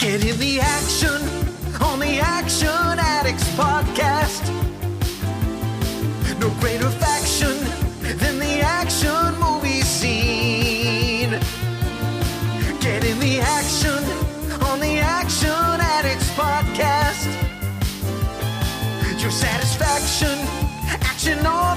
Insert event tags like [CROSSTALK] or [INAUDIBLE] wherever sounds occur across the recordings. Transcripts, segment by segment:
Get in the action on the Action Addicts podcast. No greater faction than the action movie scene. Get in the action on the Action Addicts podcast. Your satisfaction, action on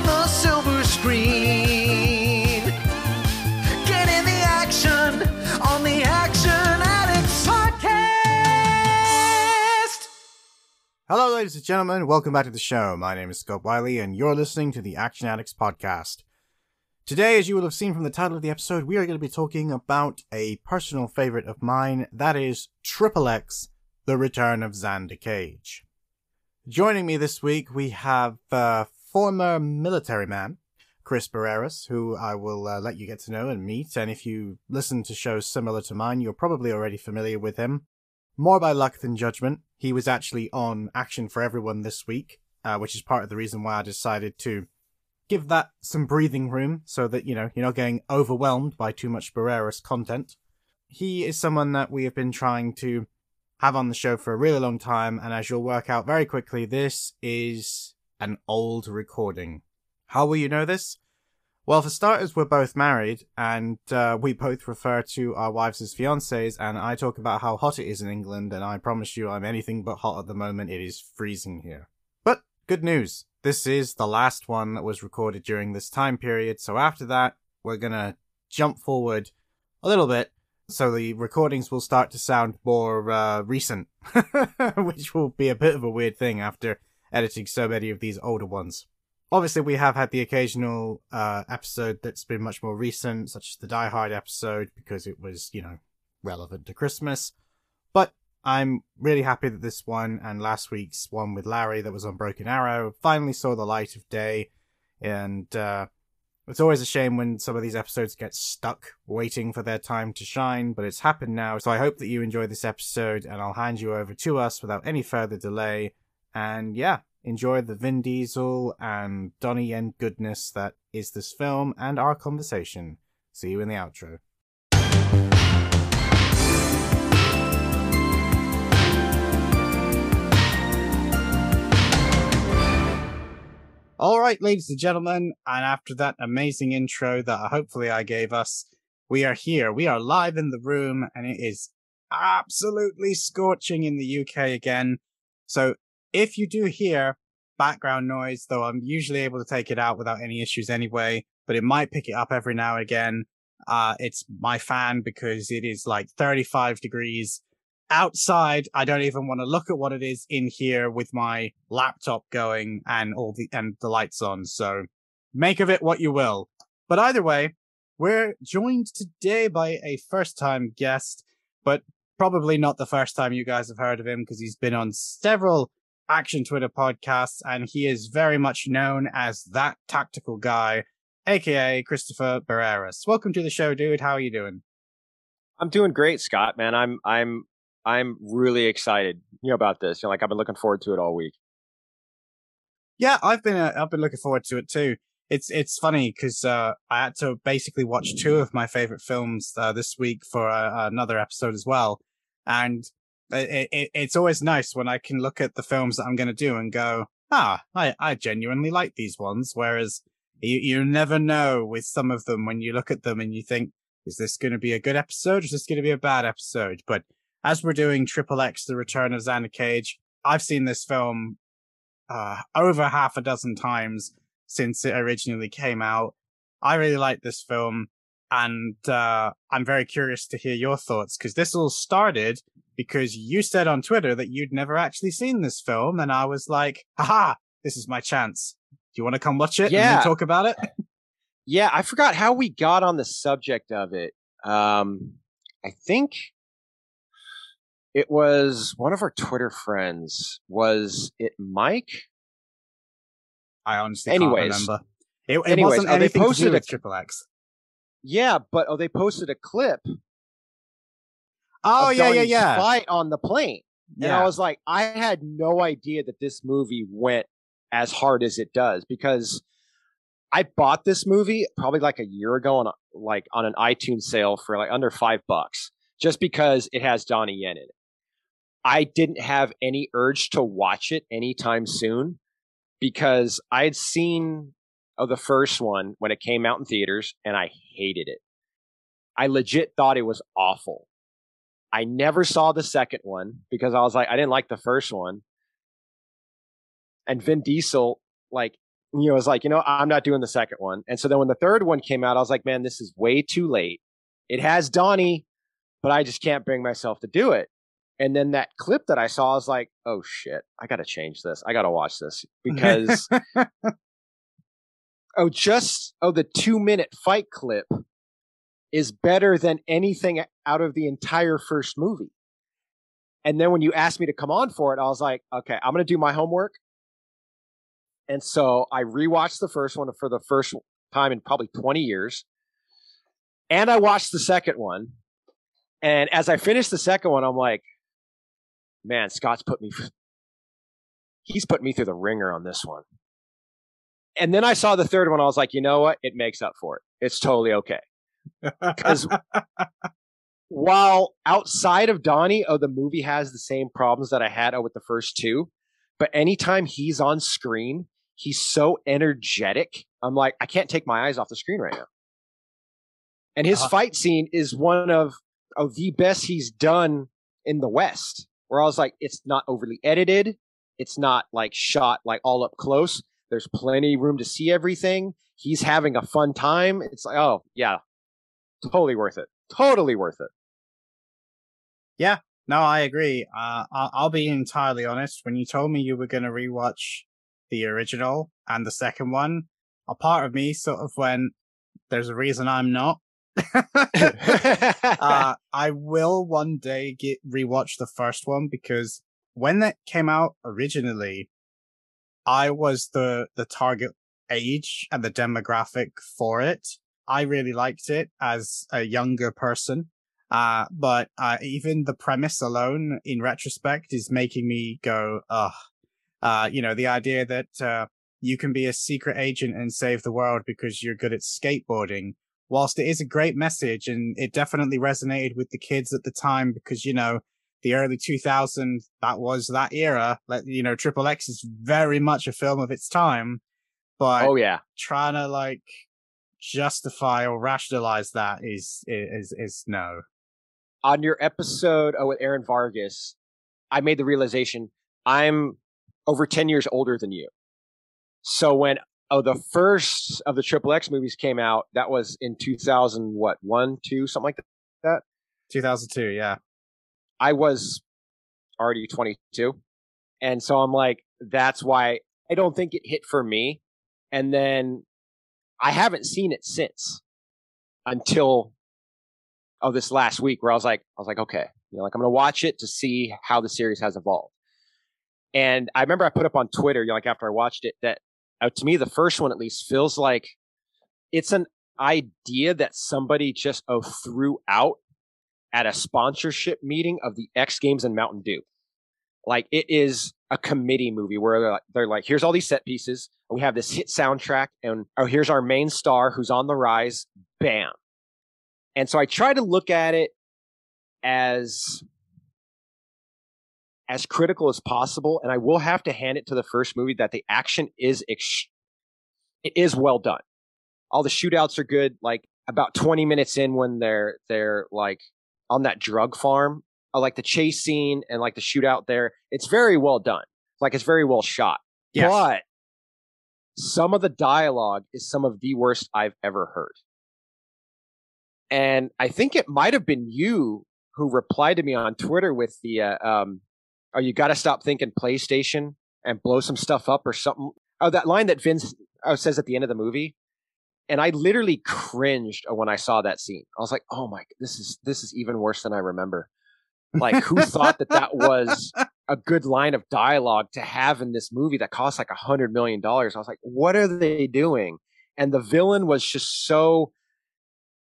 Hello, ladies and gentlemen. Welcome back to the show. My name is Scott Wiley, and you're listening to the Action Addicts podcast. Today, as you will have seen from the title of the episode, we are going to be talking about a personal favorite of mine. That is Triple X: The Return of Xander Cage. Joining me this week, we have uh, former military man Chris Barreras, who I will uh, let you get to know and meet. And if you listen to shows similar to mine, you're probably already familiar with him. More by luck than judgment, he was actually on Action for Everyone this week, uh, which is part of the reason why I decided to give that some breathing room so that, you know, you're not getting overwhelmed by too much Barreras content. He is someone that we have been trying to have on the show for a really long time, and as you'll work out very quickly, this is an old recording. How will you know this? Well, for starters, we're both married, and uh, we both refer to our wives as fiancés, and I talk about how hot it is in England, and I promise you I'm anything but hot at the moment. It is freezing here. But good news. This is the last one that was recorded during this time period, so after that, we're gonna jump forward a little bit, so the recordings will start to sound more uh, recent, [LAUGHS] which will be a bit of a weird thing after editing so many of these older ones. Obviously, we have had the occasional uh, episode that's been much more recent, such as the Die Hard episode, because it was, you know, relevant to Christmas. But I'm really happy that this one and last week's one with Larry that was on Broken Arrow finally saw the light of day. And uh, it's always a shame when some of these episodes get stuck waiting for their time to shine, but it's happened now. So I hope that you enjoy this episode, and I'll hand you over to us without any further delay. And yeah, enjoy the Vin Diesel and Donnie Yen goodness that is this film and our conversation. See you in the outro. All right, ladies and gentlemen, and after that amazing intro that hopefully I gave us, we are here. We are live in the room, and it is absolutely scorching in the UK again. So if you do hear background noise, though I'm usually able to take it out without any issues anyway, but it might pick it up every now and again. Uh, it's my fan because it is like 35 degrees outside. I don't even want to look at what it is in here with my laptop going and all the, and the lights on. So make of it what you will. But either way, we're joined today by a first time guest, but probably not the first time you guys have heard of him because he's been on several Action Twitter podcasts, and he is very much known as that tactical guy, aka Christopher Barreras. Welcome to the show, dude. How are you doing? I'm doing great, Scott. Man, I'm I'm I'm really excited, you know, about this. You know, like I've been looking forward to it all week. Yeah, I've been uh, I've been looking forward to it too. It's it's funny because uh, I had to basically watch two of my favorite films uh, this week for uh, another episode as well, and it, it, it's always nice when I can look at the films that I'm going to do and go, ah, I, I genuinely like these ones. Whereas you, you never know with some of them when you look at them and you think, is this going to be a good episode or is this going to be a bad episode? But as we're doing Triple X, The Return of Xander Cage, I've seen this film uh, over half a dozen times since it originally came out. I really like this film and uh, I'm very curious to hear your thoughts because this all started because you said on Twitter that you'd never actually seen this film, and I was like, "Haha, this is my chance. Do you want to come watch it Yeah. and talk about it?" [LAUGHS] Yeah, I forgot how we got on the subject of it. Um, I think it was one of our Twitter friends. Was it Mike? I honestly Anyways. can't remember. It, it Anyways, wasn't oh, they anything to posted do a- with Triple X. Yeah, but oh, they posted a clip. Oh yeah, yeah, yeah. Fight on the plane, and. I was like, I had no idea that this movie went as hard as it does because I bought this movie probably like a year ago on a, like on an iTunes sale for like under five bucks, just because it has Donnie Yen in it. I didn't have any urge to watch it anytime soon because I had seen oh, the first one when it came out in theaters and I hated it. I legit thought it was awful. I never saw the second one because I was like, I didn't like the first one. And Vin Diesel, like, you know, was like, you know, I'm not doing the second one. And so then when the third one came out, I was like, man, this is way too late. It has Donnie, but I just can't bring myself to do it. And then that clip that I saw, I was like, oh shit, I got to change this. I got to watch this because, [LAUGHS] oh, just, oh, the two minute fight clip is better than anything out of the entire first movie. And then when you asked me to come on for it, I was like, okay, I'm going to do my homework. And so I rewatched the first one for the first time in probably 20 years. And I watched the second one. And as I finished the second one, I'm like, man, Scott's put me, he's put me through the ringer on this one. And then I saw the third one. I was like, you know what? It makes up for it. It's totally okay. Because while outside of Donnie, oh, the movie has the same problems that I had oh, with the first two. But anytime he's on screen, he's so energetic. I'm like, I can't take my eyes off the screen right now. And his uh-huh. fight scene is one of, of the best he's done in the West. Where I was like, it's not overly edited. It's not like shot like all up close. There's plenty room to see everything. He's having a fun time. It's like, oh yeah, totally worth it. Totally worth it. Yeah, no, I agree. Uh, I'll, I'll be entirely honest. When you told me you were going to rewatch the original and the second one, a part of me sort of went, there's a reason I'm not. [LAUGHS] uh, I will one day get rewatch the first one because when that came out originally, I was the, the target age and the demographic for it. I really liked it as a younger person. Uh, but uh, even the premise alone, in retrospect, is making me go, ugh. Uh, you know, the idea that uh, you can be a secret agent and save the world because you're good at skateboarding, whilst it is a great message and it definitely resonated with the kids at the time because, you know, the early 2000s, that was that era. Like, you know, Triple X is very much a film of its time. But oh yeah, trying to like justify or rationalize that is is is no. On your episode oh, with Aaron Vargas, I made the realization I'm over 10 years older than you. So when oh the first of the Triple X movies came out, that was in 2000 what, 1, 2, something like that. 2002, yeah. I was already 22. And so I'm like that's why I don't think it hit for me. And then I haven't seen it since until oh this last week where I was like I was like okay you know like I'm gonna watch it to see how the series has evolved. And I remember I put up on Twitter you know, like after I watched it that uh, to me the first one at least feels like it's an idea that somebody just oh threw out at a sponsorship meeting of the X Games and Mountain Dew. Like it is a committee movie where they're like, they're like, here's all these set pieces. We have this hit soundtrack, and oh, here's our main star who's on the rise. Bam. And so I try to look at it as as critical as possible, and I will have to hand it to the first movie that the action is ex- it is well done. All the shootouts are good. Like about 20 minutes in when they're they're like on that drug farm uh, like the chase scene and like the shootout there. It's very well done. Like it's very well shot. Yes. But some of the dialogue is some of the worst I've ever heard. And I think it might have been you who replied to me on Twitter with the, uh, um, oh, you got to stop thinking PlayStation and blow some stuff up or something. Oh, that line that Vince oh, says at the end of the movie. And I literally cringed when I saw that scene. I was like, "Oh my, this is this is even worse than I remember." Like, who thought that that was [LAUGHS] a good line of dialogue to have in this movie that cost like a hundred million dollars? I was like, what are they doing? And the villain was just so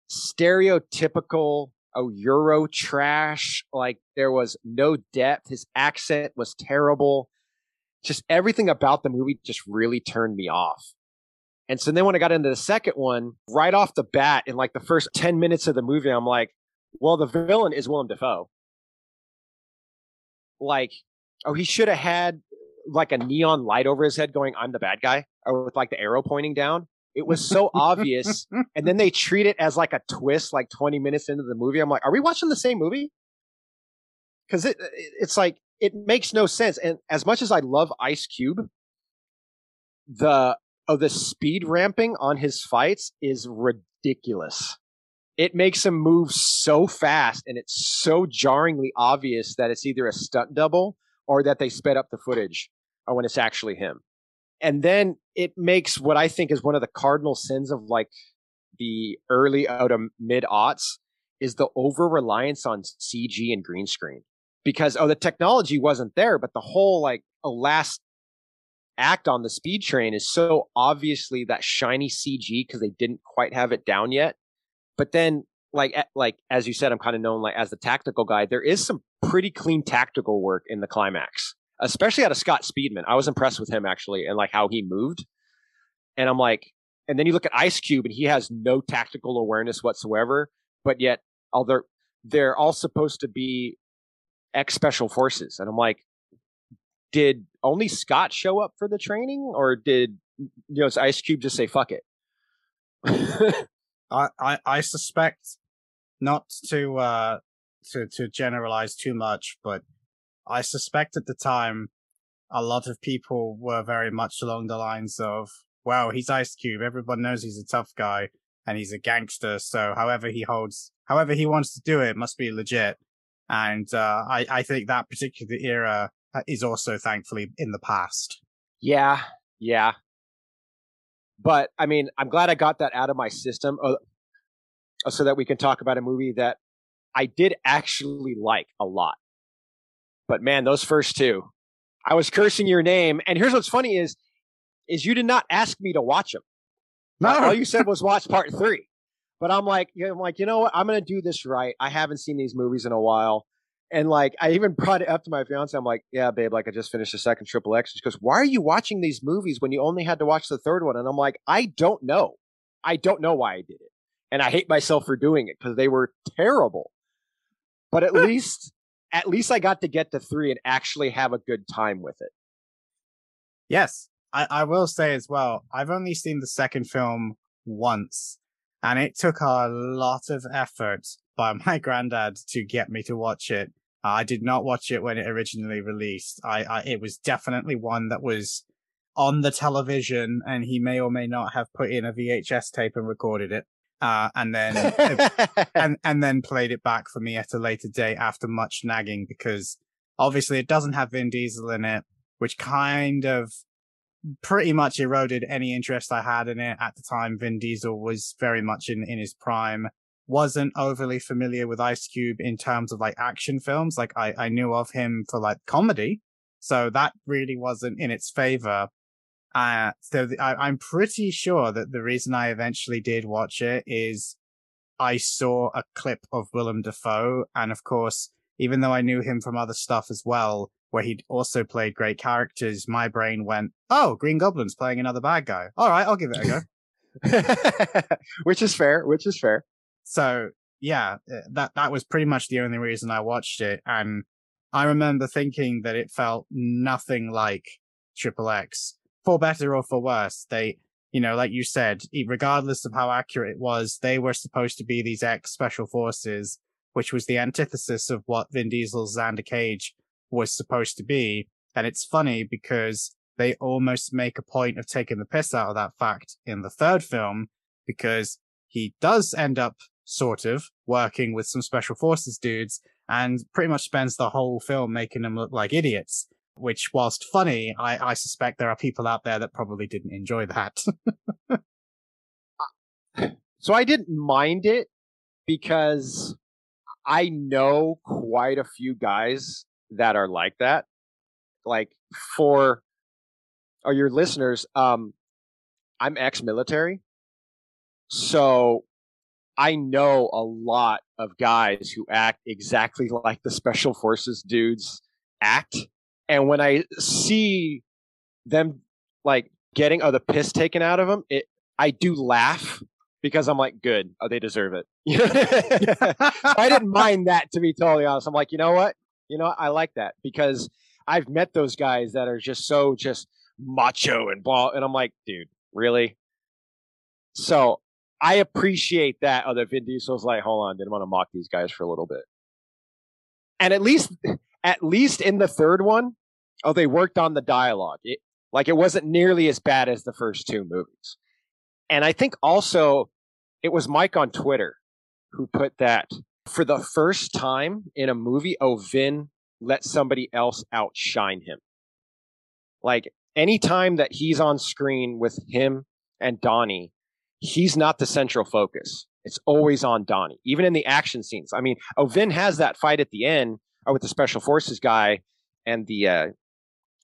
stereotypical, oh, Euro trash. Like, there was no depth. His accent was terrible. Just everything about the movie just really turned me off. And so then when I got into the second one, right off the bat, in like the first 10 minutes of the movie, I'm like, well, the villain is Willem Dafoe like, oh, he should have had like a neon light over his head going, I'm the bad guy, or with like the arrow pointing down. It was so obvious. And then they treat it as like a twist, like 20 minutes into the movie. I'm like, are we watching the same movie? Because it, it's like, it makes no sense. And as much as I love Ice Cube, the oh, the speed ramping on his fights is ridiculous. It makes him move so fast and it's so jarringly obvious that it's either a stunt double or that they sped up the footage or when it's actually him. And then it makes what I think is one of the cardinal sins of like the early out of mid aughts is the over reliance on CG and green screen. Because oh the technology wasn't there, but the whole like a last act on the speed train is so obviously that shiny CG because they didn't quite have it down yet. But then like like as you said, I'm kind of known like as the tactical guy. There is some pretty clean tactical work in the climax, especially out of Scott Speedman. I was impressed with him actually and like how he moved. And I'm like, and then you look at Ice Cube and he has no tactical awareness whatsoever, but yet although they're all supposed to be ex special forces. And I'm like, did only Scott show up for the training, or did you know Ice Cube just say fuck it? [LAUGHS] I, I I suspect not to uh to to generalize too much, but I suspect at the time a lot of people were very much along the lines of, "Well, he's Ice Cube. Everyone knows he's a tough guy and he's a gangster. So, however he holds, however he wants to do it, must be legit." And uh, I I think that particular era uh, is also thankfully in the past. Yeah, yeah. But I mean, I'm glad I got that out of my system uh, so that we can talk about a movie that I did actually like a lot. But man, those first two, I was cursing your name. And here's what's funny is, is you did not ask me to watch them. No. All you said [LAUGHS] was watch part three. But I'm like, I'm like, you know what? I'm going to do this right. I haven't seen these movies in a while. And like, I even [LAUGHS] brought it up to my fiance. I'm like, yeah, babe, like I just finished the second Triple X. She goes, why are you watching these movies when you only had to watch the third one? And I'm like, I don't know. I don't know why I did it. And I hate myself for doing it because they were terrible. But at [LAUGHS] least, at least I got to get to three and actually have a good time with it. Yes. I, I will say as well, I've only seen the second film once and it took a lot of effort by my [LAUGHS] granddad to get me to watch it. I did not watch it when it originally released. I, I, it was definitely one that was on the television, and he may or may not have put in a VHS tape and recorded it, uh, and then [LAUGHS] and and then played it back for me at a later date after much nagging because obviously it doesn't have Vin Diesel in it, which kind of pretty much eroded any interest I had in it at the time. Vin Diesel was very much in in his prime wasn't overly familiar with Ice Cube in terms of like action films. Like I, I knew of him for like comedy. So that really wasn't in its favor. Uh, so the, I, I'm pretty sure that the reason I eventually did watch it is I saw a clip of Willem Dafoe. And of course, even though I knew him from other stuff as well, where he'd also played great characters, my brain went, Oh, Green Goblin's playing another bad guy. All right, I'll give it a go. [LAUGHS] which is fair, which is fair. So yeah, eh, that that was pretty much the only reason I watched it, and I remember thinking that it felt nothing like Triple X, for better or for worse. They, you know, like you said, regardless of how accurate it was, they were supposed to be these ex special forces, which was the antithesis of what Vin Diesel's Xander Cage was supposed to be. And it's funny because they almost make a point of taking the piss out of that fact in the third film because he does end up sort of working with some special forces dudes and pretty much spends the whole film making them look like idiots. Which, whilst funny, I, I suspect there are people out there that probably didn't enjoy that. [LAUGHS] so I didn't mind it because I know quite a few guys that are like that. Like for or your listeners, um, I'm ex-military, so I know a lot of guys who act exactly [LAUGHS] like the special forces dudes act. And when I see them like getting oh, the piss taken out of them, it I do laugh because I'm like, good, oh, they deserve it. [LAUGHS] [LAUGHS] I didn't mind that to be totally honest. I'm like, you know what? You know, I like that because I've met those guys that are just so just macho and blah, and I'm like, dude, really? So I appreciate that. Oh, that Vin Diesel's like, hold on, didn't want to mock these guys for a little bit. And at least, at least in the third one, oh, they worked on the dialogue. It, like it wasn't nearly as bad as the first two movies. And I think also it was Mike on Twitter who put that for the first time in a movie, oh, Vin let somebody else outshine him. Like anytime that he's on screen with him and Donnie, he's not the central focus. It's always on Donnie, even in the action scenes. I mean, oh, Vin has that fight at the end oh, with the special forces guy and the uh,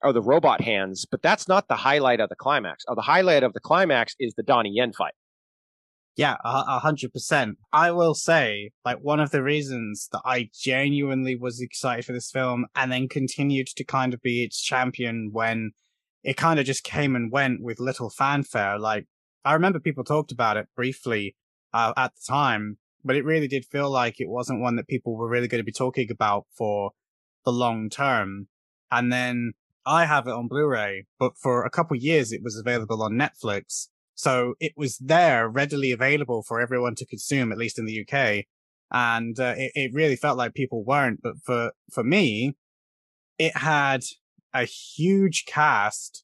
oh the robot hands, but that's not the highlight of the climax. Oh, the highlight of the climax is the Donnie Yen fight. Yeah, a hundred percent. I will say, like, one of the reasons that I genuinely was excited for this film and then continued to kind of be its champion when it kind of just came and went with little fanfare. Like, I remember people talked about it briefly uh, at the time, but it really did feel like it wasn't one that people were really going to be talking about for the long term. And then I have it on Blu-ray, but for a couple years it was available on Netflix. So it was there readily available for everyone to consume, at least in the UK. And uh, it, it really felt like people weren't. But for, for me, it had a huge cast.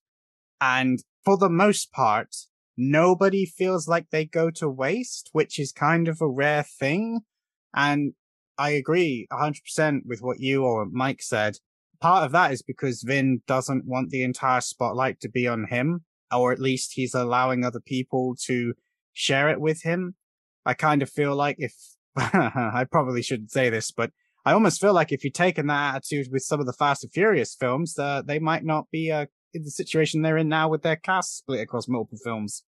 And for the most part, nobody feels like they go to waste, which is kind of a rare thing. And I agree 100% with what you or Mike said. Part of that is because Vin doesn't want the entire spotlight to be on him or at least he's allowing other people to share it with him. I kind of feel like if [LAUGHS] I probably shouldn't say this, but I almost feel like if you'd taken that attitude with some of the Fast and Furious films, uh, they might not be uh, in the situation they're in now with their cast split across multiple films.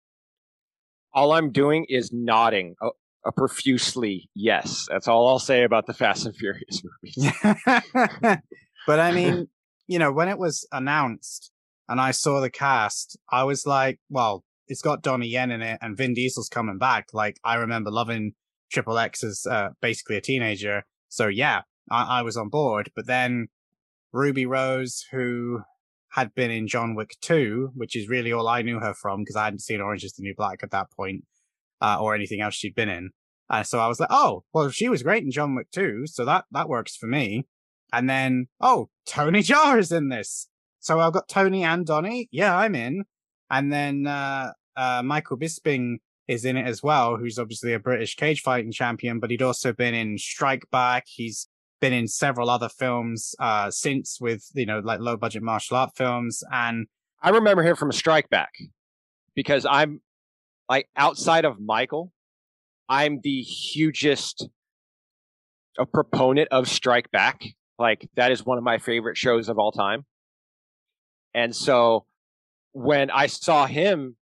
All I'm doing is nodding a, a profusely yes. That's all I'll say about the Fast and Furious [LAUGHS] movies. [LAUGHS] but I mean, you know, when it was announced, and I saw the cast, I was like, well, it's got Donnie Yen in it and Vin Diesel's coming back. Like, I remember loving Triple X as uh, basically a teenager. So yeah, I-, I was on board. But then Ruby Rose, who had been in John Wick 2, which is really all I knew her from because I hadn't seen Orange is the New Black at that point, uh, or anything else she'd been in. Uh, so I was like, oh, well, she was great in John Wick 2, so that, that works for me. And then, oh, Tony [LAUGHS] Jaa is in this. So I've got Tony and Donnie. Yeah, I'm in. And then uh, uh, Michael Bisping is in it as well, who's obviously a British cage fighting champion, but he'd also been in Strike Back. He's been in several other films uh, since with, you know, like low budget martial art films. And I remember him from Strike Back because I'm like outside of Michael, I'm the hugest a proponent of Strike Back. Like that is one of my favorite shows of all time. And so when I saw him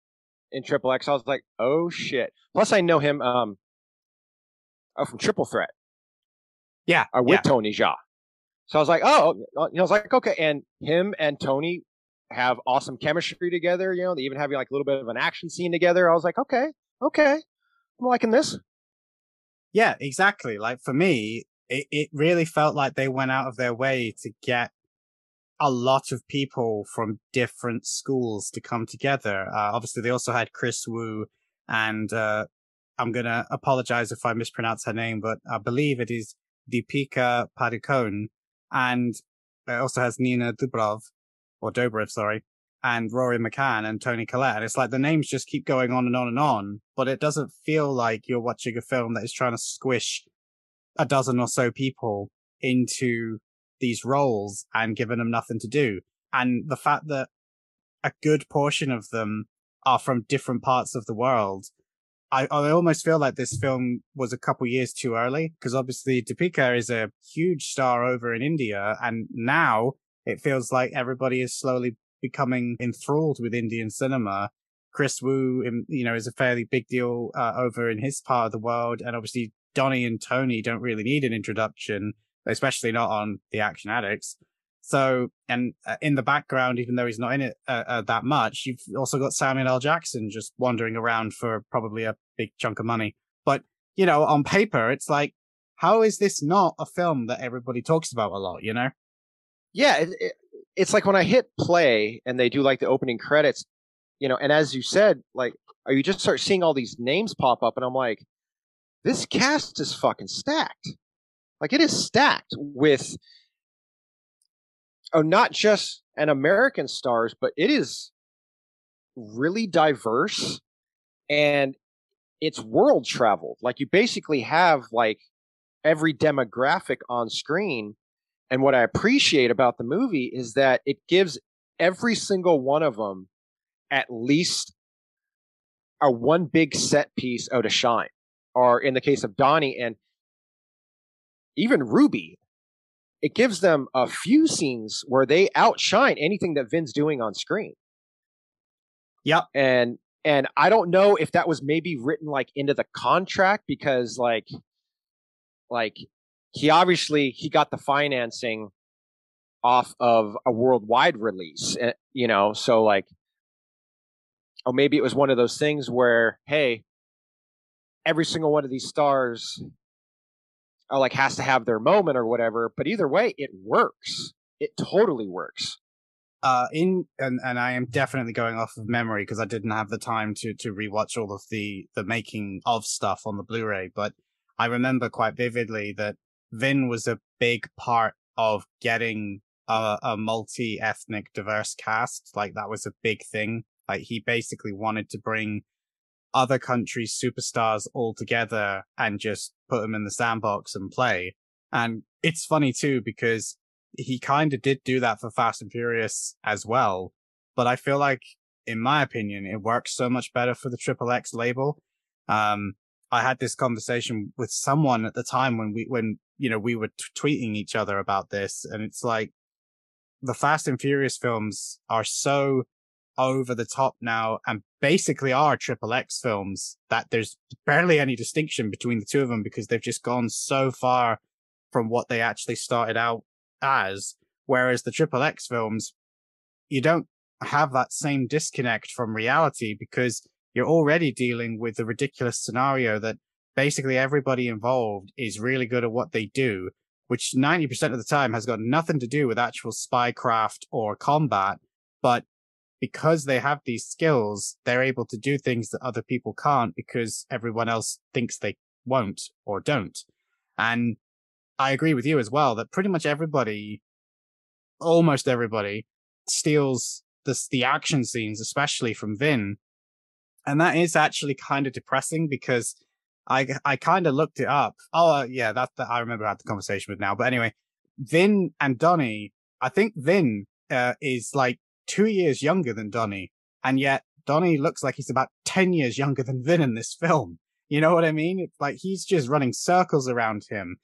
in Triple X, I was like, oh shit. Plus, I know him um, oh, from Triple Threat. Yeah. Uh, with yeah. Tony Jaa. So I was like, oh, you know, I was like, okay. And him and Tony have awesome chemistry together. You know, they even have like a little bit of an action scene together. I was like, okay, okay. I'm liking this. Yeah, exactly. Like for me, it, it really felt like they went out of their way to get a lot of people from different schools to come together. Uh, obviously, they also had Kris Wu, and uh, I'm gonna apologize if I mispronounce her name, but I believe it is Deepika Padukone, and uh, it also has Nina Dubrov, or Dobrev, sorry, and Rory McCann and Toni Collette. It's like the names just keep going on and on and on, but it doesn't feel like you're watching a film that is trying to squish a dozen or so people into these roles and giving them nothing to do. And the fact that a good portion of them are from different parts of the world. I, I almost feel like this film was a couple years too early because obviously Deepika is a huge star over in India. And now it feels like everybody is slowly becoming enthralled with Indian cinema. Kris Wu, you know, is a fairly big deal uh, over in his part of the world. And obviously Donnie and Tony don't really need an introduction especially not on the Action Addicts. So, and uh, in the background, even though he's not in it uh, uh, that much, you've also got Samuel L. Jackson just wandering around for probably a big chunk of money. But, you know, on paper, it's like how is this not a film that everybody talks about a lot? You know? Yeah, it, it, it's like when I hit play and they do like the opening credits, you know, and as you said, like, are you just start seeing all these names pop up, and I'm like, this cast is fucking stacked. Like it is stacked with oh, not just an American stars, but it is really diverse and it's world traveled. Like you basically have like every demographic on screen. And what I appreciate about the movie is that it gives every single one of them at least a one big set piece out of shine. Or in the case of Donnie and even Ruby, it gives them a few scenes where they outshine anything that Vin's doing on screen. Yep. And and I don't know if that was maybe written like into the contract because like like he obviously he got the financing off of a worldwide release, eh, you know, so like or maybe it was one of those things where hey, every single one of these stars or like has to have their moment or whatever. But either way, it works. It totally works. Uh, in and and I am definitely going off of memory because I didn't have the time to to rewatch all of the the making of stuff on the Blu-ray, but I remember quite vividly that Vin was a big part of getting a, a multi-ethnic diverse cast. Like that was a big thing. Like he basically wanted to bring other countries' superstars all together and just put them in the sandbox and play. And it's funny too, because he kind of did do that for Fast and Furious as well. But I feel like, in my opinion, it works so much better for the Triple X label. Um, I had this conversation with someone at the time when we, when, you know, we were t- tweeting each other about this. And it's like the Fast and Furious films are so over the top now and basically are triple X films that there's barely any distinction between the two of them because they've just gone so far from what they actually started out as. Whereas the triple X films, you don't have that same disconnect from reality because you're already dealing with the ridiculous scenario that basically everybody involved is really good at what they do, which 90% of the time has got nothing to do with actual spycraft or combat, but because they have these skills, they're able to do things that other people can't because everyone else thinks they won't or don't. And I agree with you as well that pretty much everybody, almost everybody, steals the, the action scenes, especially from Vin. And that is actually kind of depressing because I, I kind of looked it up. Oh, uh, yeah, that, that I remember I had the conversation with now. But anyway, Vin and Donnie, I think Vin uh, is like two years younger than Donnie, and yet Donnie looks like he's about 10 years younger than Vin in this film. You know what I mean? It's like he's just running circles around him.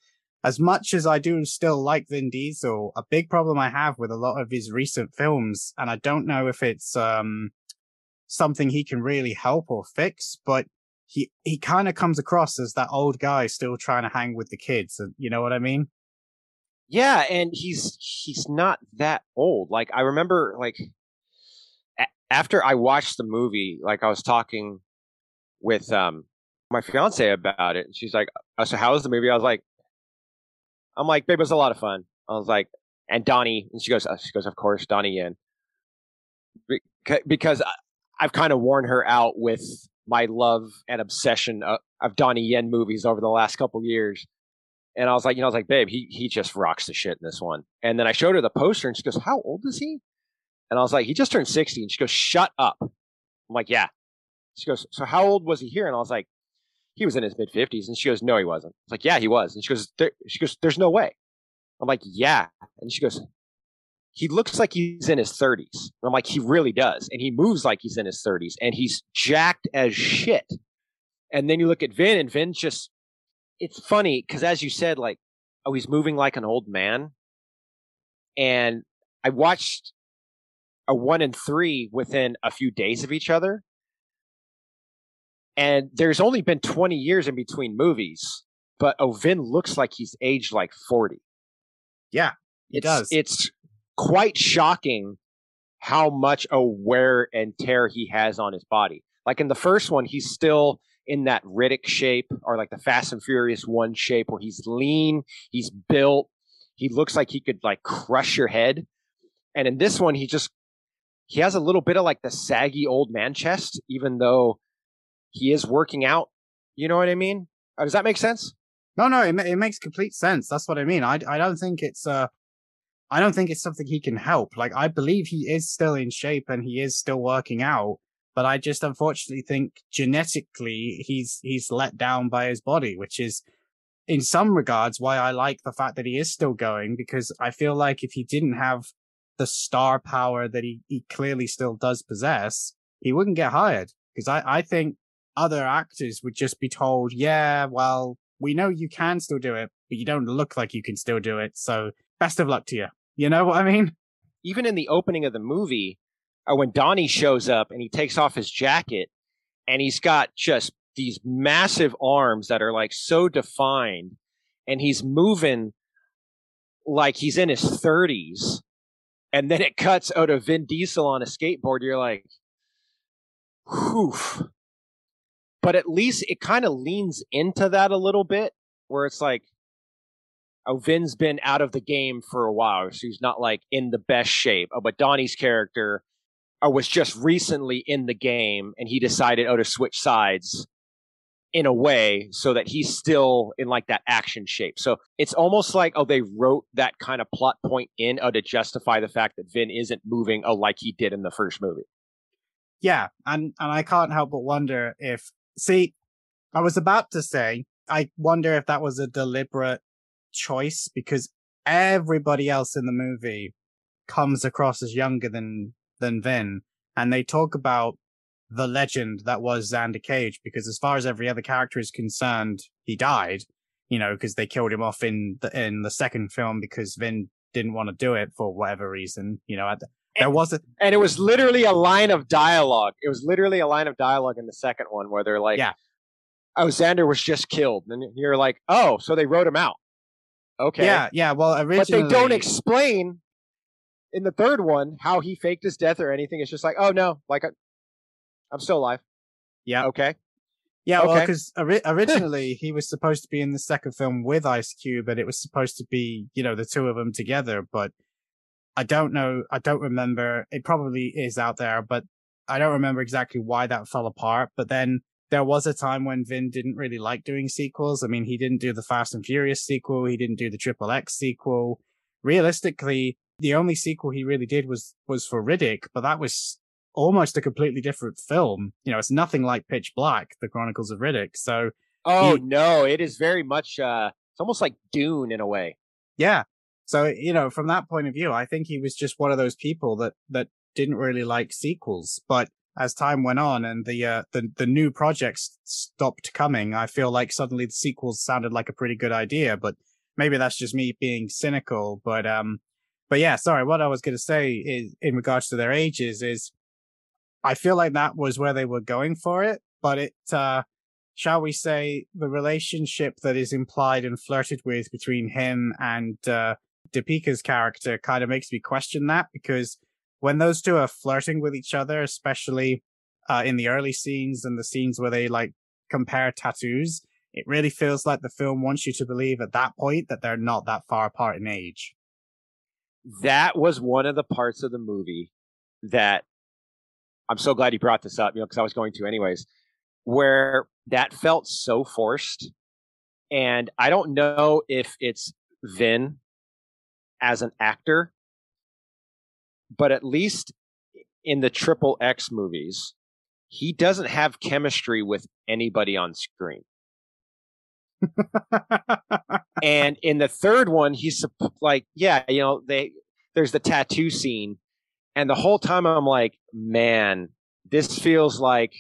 As much as I do still like Vin Diesel, a big problem I have with a lot of his recent films, and I don't know if it's um, something he can really help or fix, but he he kind of comes across as that old guy still trying to hang with the kids. You know what I mean? Yeah, and he's he's not that old. Like I remember, like a- after I watched the movie, like I was talking with um my fiance about it, and she's like, oh, "So how was the movie?" I was like, "I'm like, babe, it was a lot of fun." I was like, and Donnie, and she goes, uh, she goes, "Of course, Donnie Yen," because I've kind of worn her out with my love and obsession of, of Donnie Yen movies over the last couple years. And I was like, you know, I was like, babe, he he just rocks the shit in this one. And then I showed her the poster and she goes, How old is he? And I was like, he just turned 60. And she goes, Shut up. I'm like, Yeah. She goes, So how old was he here? And I was like, he was in his mid 50s. And she goes, No, he wasn't. I was like, Yeah, he was. And she goes, She goes, There's no way. I'm like, Yeah. And she goes, He looks like he's in his 30s. And I'm like, He really does. And he moves like he's in his 30s. And he's jacked as shit. And then you look at Vin, and Vin just it's funny because as you said, like, oh, he's moving like an old man. And I watched a one and three within a few days of each other. And there's only been 20 years in between movies, but oh, Ovin looks like he's aged like 40. Yeah, he it's, does. It's quite shocking how much a wear and tear he has on his body. Like in the first one, he's still in that Riddick shape or like the Fast and Furious one shape where he's lean, he's built, he looks like he could like crush your head. And in this one, he just he has a little bit of like the saggy old man chest, even though he is working out. You know what I mean? Uh, does that make sense? No, no, it, it makes complete sense. That's what I mean. I, I don't think it's uh, I don't think it's something he can help. Like I believe he is still in shape and he is still working out, but I just unfortunately think genetically he's he's let down by his body, which is in some regards why I like the fact that he is still going because I feel like if he didn't have the star power that he, he clearly still does possess, he wouldn't get hired. Because I, I think other actors would just be told, yeah, well, we know you can still do it, but you don't look like you can still do it. So best of luck to you. You know what I mean? Even in the opening of the movie, uh, when Donnie shows up and he takes off his jacket and he's got just these massive arms that are like so defined and he's moving like he's in his 30s and then it cuts out of Vin Diesel on a skateboard you're like whew. But at least it kind of leans into that a little bit where it's like oh Vin's been out of the game for a while so he's not like in the best shape. Oh, but Donnie's character uh, was just recently in the game and he decided oh to switch sides in a way so that he's still in like that action shape. So it's almost like oh they wrote that kind of plot point in oh, to justify the fact that Vin isn't moving oh like he did in the first movie. Yeah, and and I can't help but wonder if see I was about to say I wonder if that was a deliberate choice because everybody else in the movie comes across as younger than than Vin and they talk about the legend that was Xander Cage, because as far as every other character is concerned, he died, you know, because they killed him off in the, in the second film because Vin didn't want to do it for whatever reason, you know, the, there was a, and it was literally a line of dialogue. It was literally a line of dialogue in the second one where they're like, yeah. oh, Xander was just killed. And you're like, oh, so they wrote him out. Okay. Yeah, yeah. Well, originally. But they don't explain in the third one how he faked his death or anything. It's just like, oh, no, like I'm still alive. Yeah. Okay. Yeah, okay. well, because ori- originally he was supposed to be in the second film with Ice Cube, and it was supposed to be, you know, the two of them together. But I don't know. I don't remember. It probably is out there, but I don't remember exactly why that fell apart. But then there was a time when Vin didn't really like doing sequels. I mean, he didn't do the Fast and Furious sequel. He didn't do the Triple X sequel. Realistically, the only sequel he really did was was for Riddick, but that was almost a completely different film. You know, it's nothing like Pitch Black, The Chronicles of Riddick. So, oh he, no, it is very much. uh It's almost like Dune in a way. Yeah. So you know, from that point of view, I think he was just one of those people that that didn't really like sequels. But as time went on and the uh, the the new projects stopped coming, I feel like suddenly the sequels sounded like a pretty good idea. But maybe that's just me being cynical. But um, but yeah, sorry. What I was going to say is in regards to their ages is I feel like that was where they were going for it, but it, uh, shall we say, the relationship that is implied and flirted with between him and, uh, Deepika's character kind of makes me question that because when those two are flirting with each other, especially, uh, in the early scenes and the scenes where they like compare tattoos, it really feels like the film wants you to believe at that point that they're not that far apart in age. That was one of the parts of the movie that I'm so glad you brought this up, you know, because I was going to anyways, where that felt so forced. And I don't know if it's Vin as an actor, but at least in the triple X movies, he doesn't have chemistry with anybody on screen. [LAUGHS] and in the third one, he's like, yeah, you know, they there's the tattoo scene, and the whole time I'm like, man, this feels like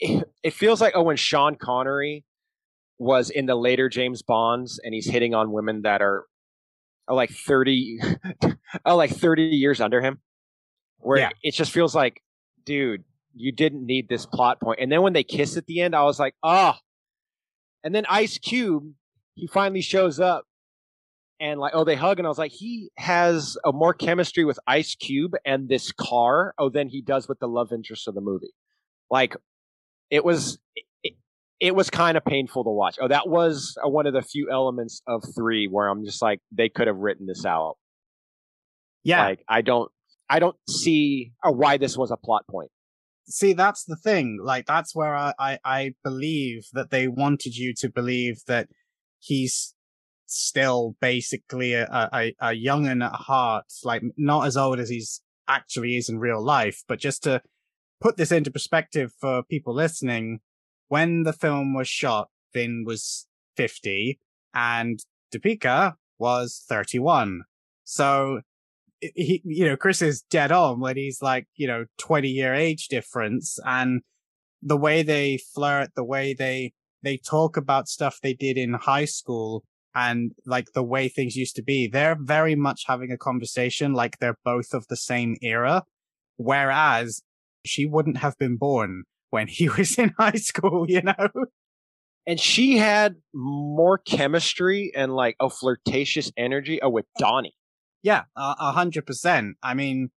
[SIGHS] it feels like oh when Sean Connery was in the later James Bonds and he's hitting on women that are, are like 30 oh [LAUGHS] like 30 years under him where yeah. it just feels like dude you didn't need this plot point. And then when they kiss at the end I was like oh and then Ice Cube he finally shows up and like oh they hug and i was like he has a more chemistry with ice cube and this car oh than he does with the love interest of the movie like it was it was kind of painful to watch. Oh, that was uh, one of the few elements of three where I'm just like, they could have written this out. Yeah. Like, I don't, I don't see uh, why this was a plot point. See, that's the thing. Like, that's where I, I, I believe that they wanted you to believe that he's still basically a, a, a youngin at heart, like not as old as he's actually is in real life. But just to put this into perspective for people listening, when the film was shot, Vin was 50 and Deepika was 31. So he, you know, Chris is dead on when he's like, you know, 20 year age difference and the way they flirt, the way they, they talk about stuff they did in high school and like the way things used to be, they're very much having a conversation like they're both of the same era. Whereas she wouldn't have been born when he [LAUGHS] was in high school, you know? And she had more chemistry and like a flirtatious energy oh, with Donnie. Yeah, a hundred percent. I mean,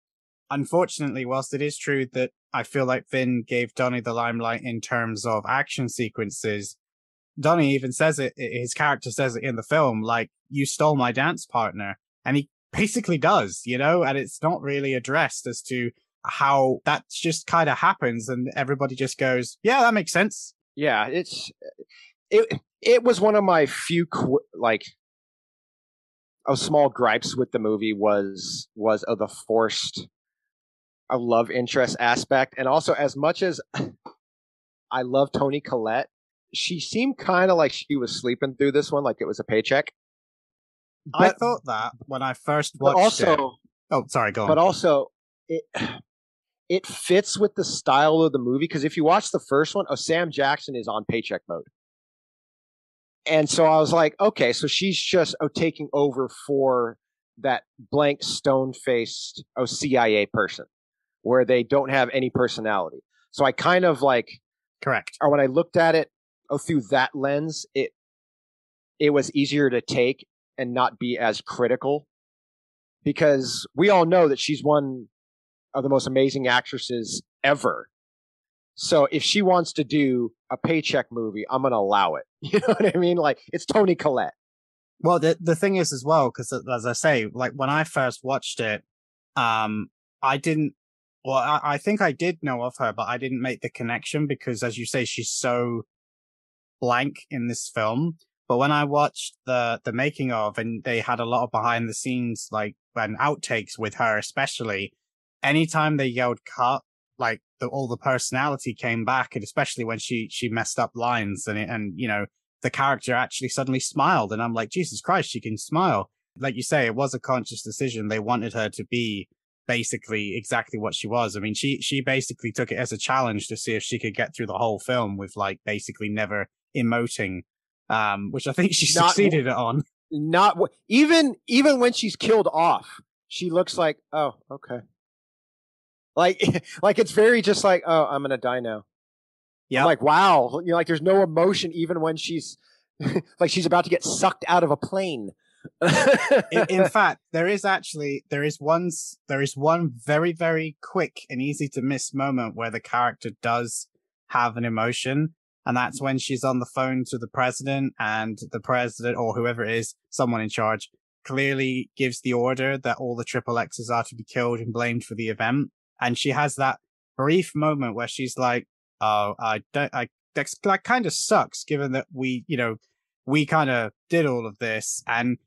unfortunately, whilst it is true that I feel like Vin gave Donnie the limelight in terms of action sequences, Donnie even says it, his character says it in the film, like, you stole my dance partner. And he basically does, you know, and it's not really addressed as to how that just kind of happens and everybody just goes, yeah, that makes sense. Yeah, it's, it, it was one of my few, qu- like, a small gripes with the movie was was of the forced a love interest aspect. And also as much as i love toni collette she seemed kind of like she was sleeping through this one like it was a paycheck. I thought that when i first watched also it. oh sorry go on. but also it it fits with the style of the movie because if you watch the first one oh sam jackson is on paycheck mode. And so I was like, okay, so she's just oh taking over for that blank stone faced oh CIA person where they don't have any personality. So I kind of like correct. Or when I looked at it oh through that lens, it it was easier to take and not be as critical because we all know that she's one of the most amazing actresses ever. So if she wants to do a paycheck movie, I'm going to allow it. [LAUGHS] You know what I mean? Like it's Toni Collette. Well, the the thing is as well, because as I say, like when I first watched it, um, I didn't. Well, I, I think I did know of her, but I didn't make the connection because, as you say, she's so blank in this film. But when I watched the the making of, and they had a lot of behind the scenes like and outtakes with her, especially, anytime they yelled cut, like the, all the personality came back, and especially when she she messed up lines and it, and you know the character actually suddenly smiled, and I'm like Jesus Christ, she can smile. Like you say, it was a conscious decision. They wanted her to be basically exactly what she was. I mean, she she basically took it as a challenge to see if she could get through the whole film with like basically never emoting, um, which I think she not, succeeded on. Not even even when she's killed off, she looks like oh okay. Like, [LAUGHS] like it's very just like, oh, I'm gonna die now. Yeah. Like, wow. You know, like there's no emotion even when she's [LAUGHS] like she's about to get sucked out of a plane. In, in, [LAUGHS] fact, there is actually there is one there is one very very quick and easy to miss moment where the character does have an emotion, and that's when she's on the phone to the president, and the president or whoever it is, someone in charge, clearly gives the order that all the triple X's are to be killed and blamed for the event and she has that brief moment where she's like, "Oh, I don't, I that, that kind of sucks, given that we, you know, we kind of did all of this." And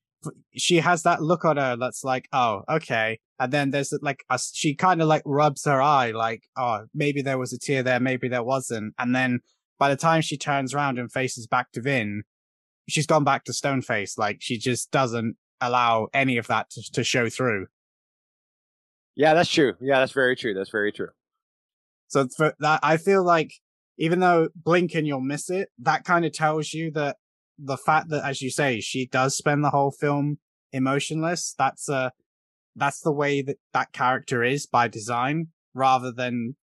she has that look on her that's like, "Oh, okay." And then there's like a, she kind of like rubs her eye, like, "Oh, maybe there was a tear there, maybe there wasn't." And then by the time she turns around and faces back to Vin, she's gone back to Stoneface. Like she just doesn't allow any of that to, to show through. Yeah, that's true. Yeah, that's very true. That's very true. So for that, I feel like even though blink and you'll miss it, that kind of tells you that the fact that, as you say, she does spend the whole film emotionless. That's uh that's the way that that character is by design, rather than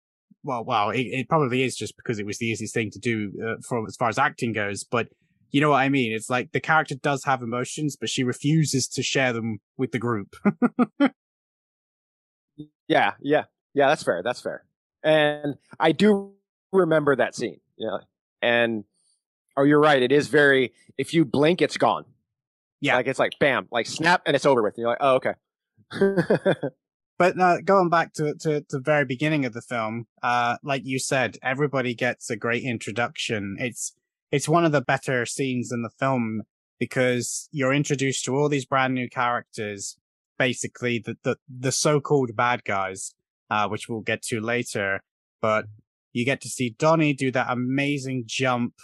well, well, it, it probably is just because it was the easiest thing to do uh, for as far as acting goes. But you know what I mean? It's like the character does have emotions, but she refuses to share them with the group. [LAUGHS] Yeah, yeah, yeah. That's fair. That's fair. And I do remember that scene. Yeah, and Oh, you're right. It is very. If you blink, it's gone. Yeah. like it's like bam, like snap, and it's over with. And you're like, oh, okay. [LAUGHS] But uh, going back to, to, to the very beginning of the film, uh, like you said, everybody gets a great introduction. It's it's one of the better scenes in the film because you're introduced to all these brand new characters, basically the the, the so-called bad guys, uh, which we'll get to later. But you get to see Donnie do that amazing jump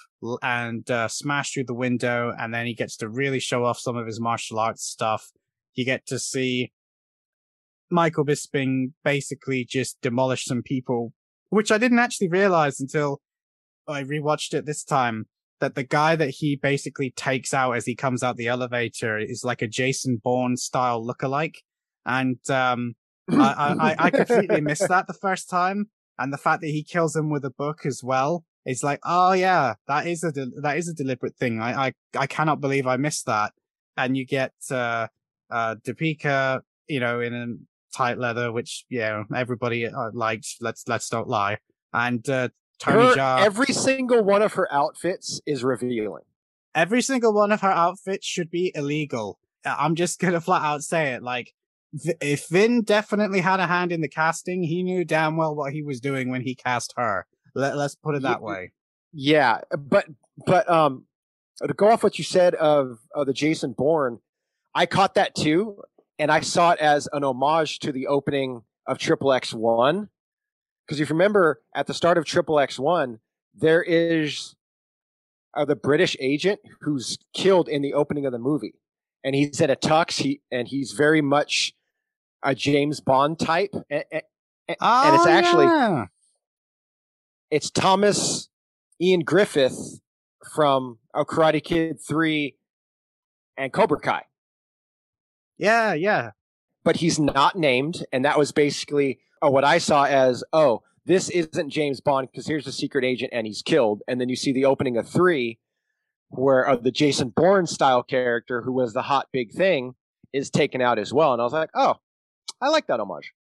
and uh, smash through the window, and then he gets to really show off some of his martial arts stuff. You get to see Michael Bisping basically just demolish some people, which I didn't actually realize until I rewatched it this time. That the guy that he basically takes out as he comes out the elevator is like a Jason Bourne style lookalike. And, um, [CLEARS THROAT] I, I, I completely missed that the first time. And the fact that he kills him with a book as well is like, oh yeah, that is a, de- that is a deliberate thing. I, I, I cannot believe I missed that. And you get, uh, uh, Deepika, you know, in a tight leather, which, yeah, everybody uh, liked. Let's, let's don't lie. And, uh, Tony Her- Jaa, every single one of her outfits is revealing. every single one of her outfits should be illegal. I'm just gonna [LAUGHS] flat out say it. Like, if Vin definitely had a hand in the casting, he knew damn well what he was doing when he cast her. Let, let's put it that Ye- way. Yeah, but but um, to go off what you said of of the Jason Bourne, I caught that too, and I saw it as an homage to the opening of Triple X One, because if you remember at the start of Triple X One, there is uh, the British agent who's killed in the opening of the movie, and he's in a tux, he and he's very much a James Bond type, and, and, and it's Oh, actually yeah. It's Thomas Ian Griffith from uh, Karate Kid 3 and Cobra Kai. yeah, yeah. But he's not named. And that was basically uh, what I saw as oh, this isn't James Bond because here's the secret agent and he's killed. And then you see the opening of 3 where uh, the Jason Bourne style character, who was the hot big thing, is taken out as well. And I was like, oh, I like that homage.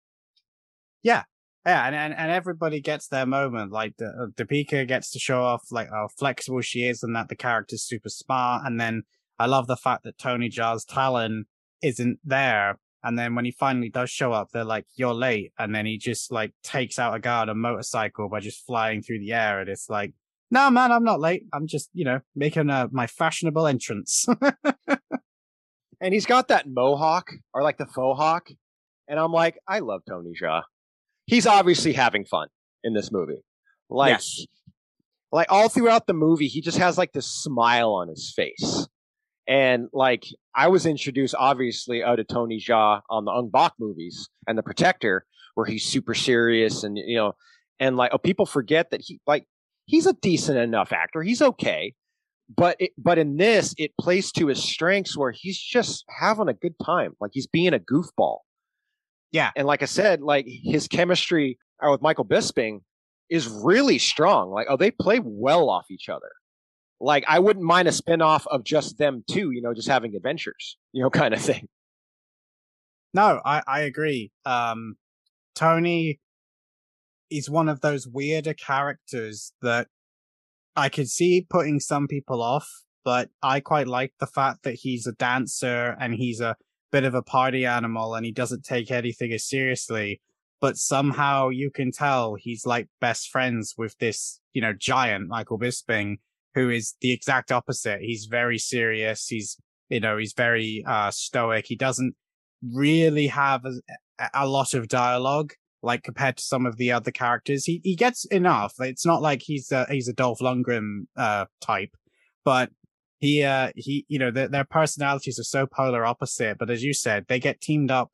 Yeah, and, and and everybody gets their moment. Like the uh, Deepika gets to show off like how flexible she is, and that the character's super smart. And then I love the fact that Tony Jaa's Talon isn't there. And then when he finally does show up, they're like, "You're late," and then he just like takes out a guy on a motorcycle by just flying through the air. And it's like, "No, man, I'm not late. I'm just you know making uh, my fashionable entrance." [LAUGHS] And he's got that mohawk or like the faux hawk. And I'm like, I love Tony Jaa. He's obviously having fun in this movie. Like, Yes. like all throughout the movie, he just has like this smile on his face. And like, I was introduced obviously uh, out of Tony Jaa on the Ong Bak movies and The Protector, where he's super serious and, you know, and like, oh, people forget that he, like, he's a decent enough actor. He's okay. But it, but in this, it plays to his strengths where he's just having a good time. Like he's being a goofball. Yeah. And like I said, like his chemistry uh, with Michael Bisping is really strong. Like, oh, they play well off each other. Like, I wouldn't mind a spinoff of just them two, you know, just having adventures, you know, [LAUGHS] kind of thing. No, I, I agree. Um, Tony is one of those weirder characters that I could see putting some people off, but I quite like the fact that he's a dancer and he's a bit of a party animal and he doesn't take anything as seriously. But somehow you can tell he's like best friends with this, you know, giant Michael Bisping, who is the exact opposite. He's very serious. He's, you know, he's very, uh, stoic. He doesn't really have a, a lot of dialogue like compared to some of the other characters. He he gets enough. It's not like he's a, he's a Dolph Lundgren uh type, but he uh he you know their their personalities are so polar opposite. But as you said, they get teamed up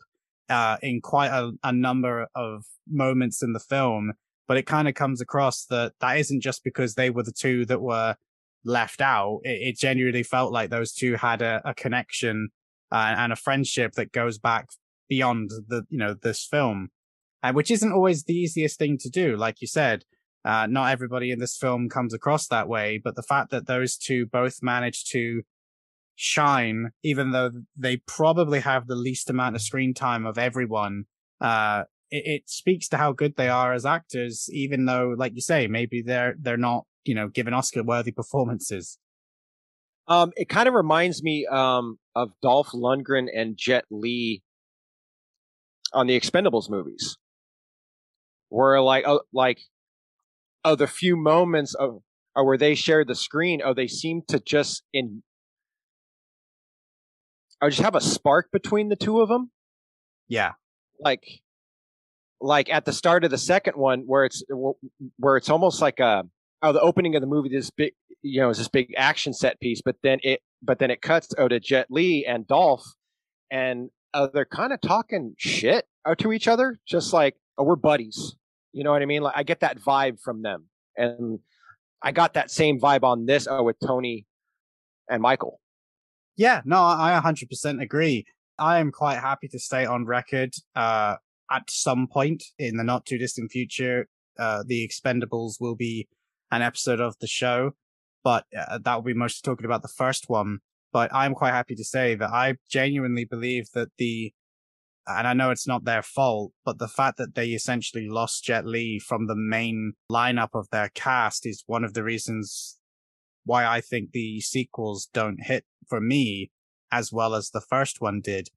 uh in quite a, a number of moments in the film. But it kind of comes across that that isn't just because they were the two that were left out. It, it genuinely felt like those two had a, a connection uh, and a friendship that goes back beyond the you know this film uh, which isn't always the easiest thing to do like you said uh, not everybody in this film comes across that way but the fact that those two both manage to shine even though they probably have the least amount of screen time of everyone uh it, it speaks to how good they are as actors even though like you say maybe they're they're not you know given oscar worthy performances. Um, it kind of reminds me um, of Dolph Lundgren and Jet Li on the Expendables movies, where like oh, like oh the few moments of or where they shared the screen, oh they seem to just in or just have a spark between the two of them. Yeah, like like at the start of the second one where it's where it's almost like a oh the opening of the movie this big you know is this big action set piece but then it but then it cuts oh to Jet Li and Dolph and uh, they're kind of talking shit to each other just like oh we're buddies you know what I mean? Like I get that vibe from them and I got that same vibe on this oh with Tony and Michael. Yeah no I 100% agree. I am quite happy to stay on record uh at some point in the not too distant future, uh, the Expendables will be an episode of the show, but uh, that will be mostly talking about the first one. But I'm quite happy to say that I genuinely believe that the, and I know it's not their fault, but the fact that they essentially lost Jet Li from the main lineup of their cast is one of the reasons why I think the sequels don't hit for me as well as the first one did.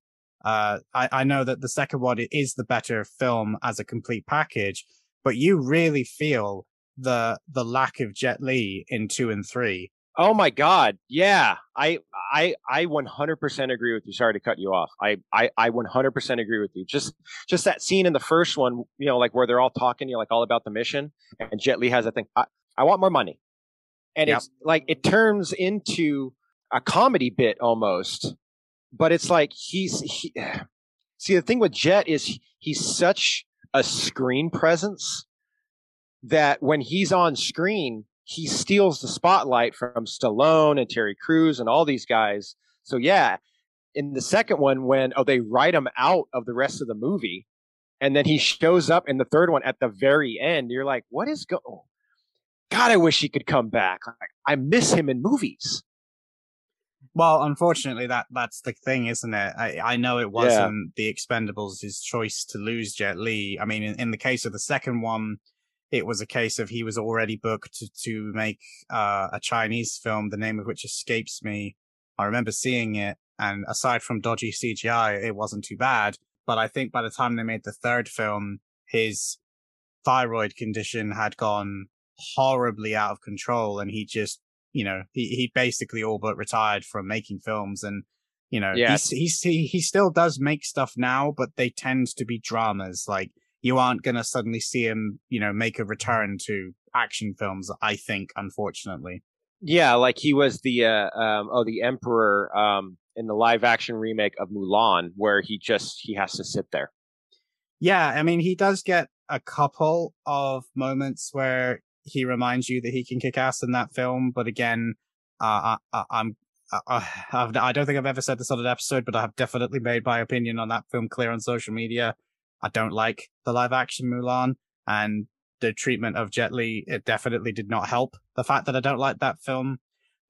Uh, I, I know that the second one is the better film as a complete package, but you really feel the the lack of Jet Li in two and three. Oh my God. Yeah. I, I, I 100% agree with you. Sorry to cut you off. I, I, I 100% agree with you. Just, just that scene in the first one, you know, like where they're all talking, you know, like all about the mission and Jet Li has a thing. I, I want more money. And yep. it's like, it turns into a comedy bit almost but it's like he's he, [SIGHS] see the thing with Jet is he's such a screen presence that when he's on screen, he steals the spotlight from Stallone and Terry Crews and all these guys. So yeah, in the second one, when oh they write him out of the rest of the movie, and then he shows up in the third one at the very end, you're like, what is going? Oh, God, I wish he could come back. Like, I miss him in movies. Well, unfortunately, that that's the thing, isn't it? I, I know it wasn't yeah. the Expendables' choice to lose Jet Li. I mean, in, in, the case of the second one, it was a case of he was already booked to, to make uh, a Chinese film, the name of which escapes me. I remember seeing it, and aside from dodgy CGI, it wasn't too bad. But I think by the time they made the third film, his thyroid condition had gone horribly out of control, and he just you know, he, he basically all but retired from making films and, you know, yeah. he's, he, he still does make stuff now, but they tend to be dramas. Like you aren't going to suddenly see him, you know, make a return to action films, I think, unfortunately. Yeah. Like he was the, uh, um, oh, the emperor, um, in the live action remake of Mulan, where he just, he has to sit there. Yeah. I mean, he does get a couple of moments where he reminds you that he can kick ass in that film. But again, uh, I, am I, [SIGHS] I don't think I've ever said this on an episode, but I have definitely made my opinion on that film clear on social media. I don't like the live action Mulan and the treatment of Jet Li. It definitely did not help the fact that I don't like that film.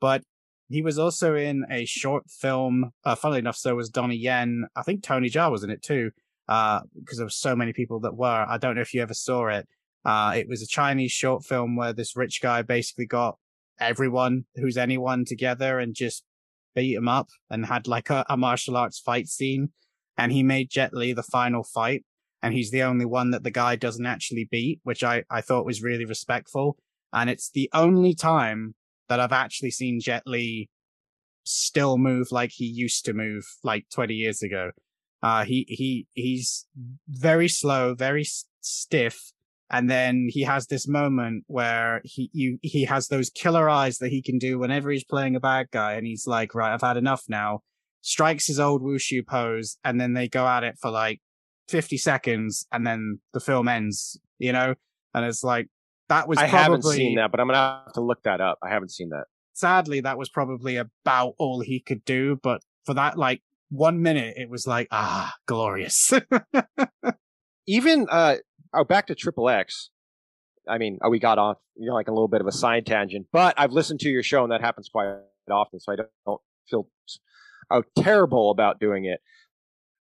But he was also in a short film. Uh, funnily enough, so was Donnie Yen. I think Tony Jaa was in it too, uh, because there were so many people that were. I don't know if you ever saw it. Uh, it was a Chinese short film where this rich guy basically got everyone who's anyone together and just beat him up and had like a, a martial arts fight scene. And he made Jet Li the final fight. And he's the only one that the guy doesn't actually beat, which I, I thought was really respectful. And it's the only time that I've actually seen Jet Li still move like he used to move like 20 years ago. Uh, he, he, he's very slow, very s- stiff, and then he has this moment where he you he has those killer eyes that he can do whenever he's playing a bad guy and he's like right i've had enough now strikes his old wushu pose and then they go at it for like 50 seconds and then the film ends you know and it's like that was i probably, haven't seen that but i'm gonna have to look that up i haven't seen that sadly that was probably about all he could do but for that like one minute it was like ah glorious [LAUGHS] even uh oh, back to Triple X. I mean, oh, we got off, you know, like a little bit of a side tangent, but I've listened to your show and that happens quite often. So I don't, don't feel oh, terrible about doing it.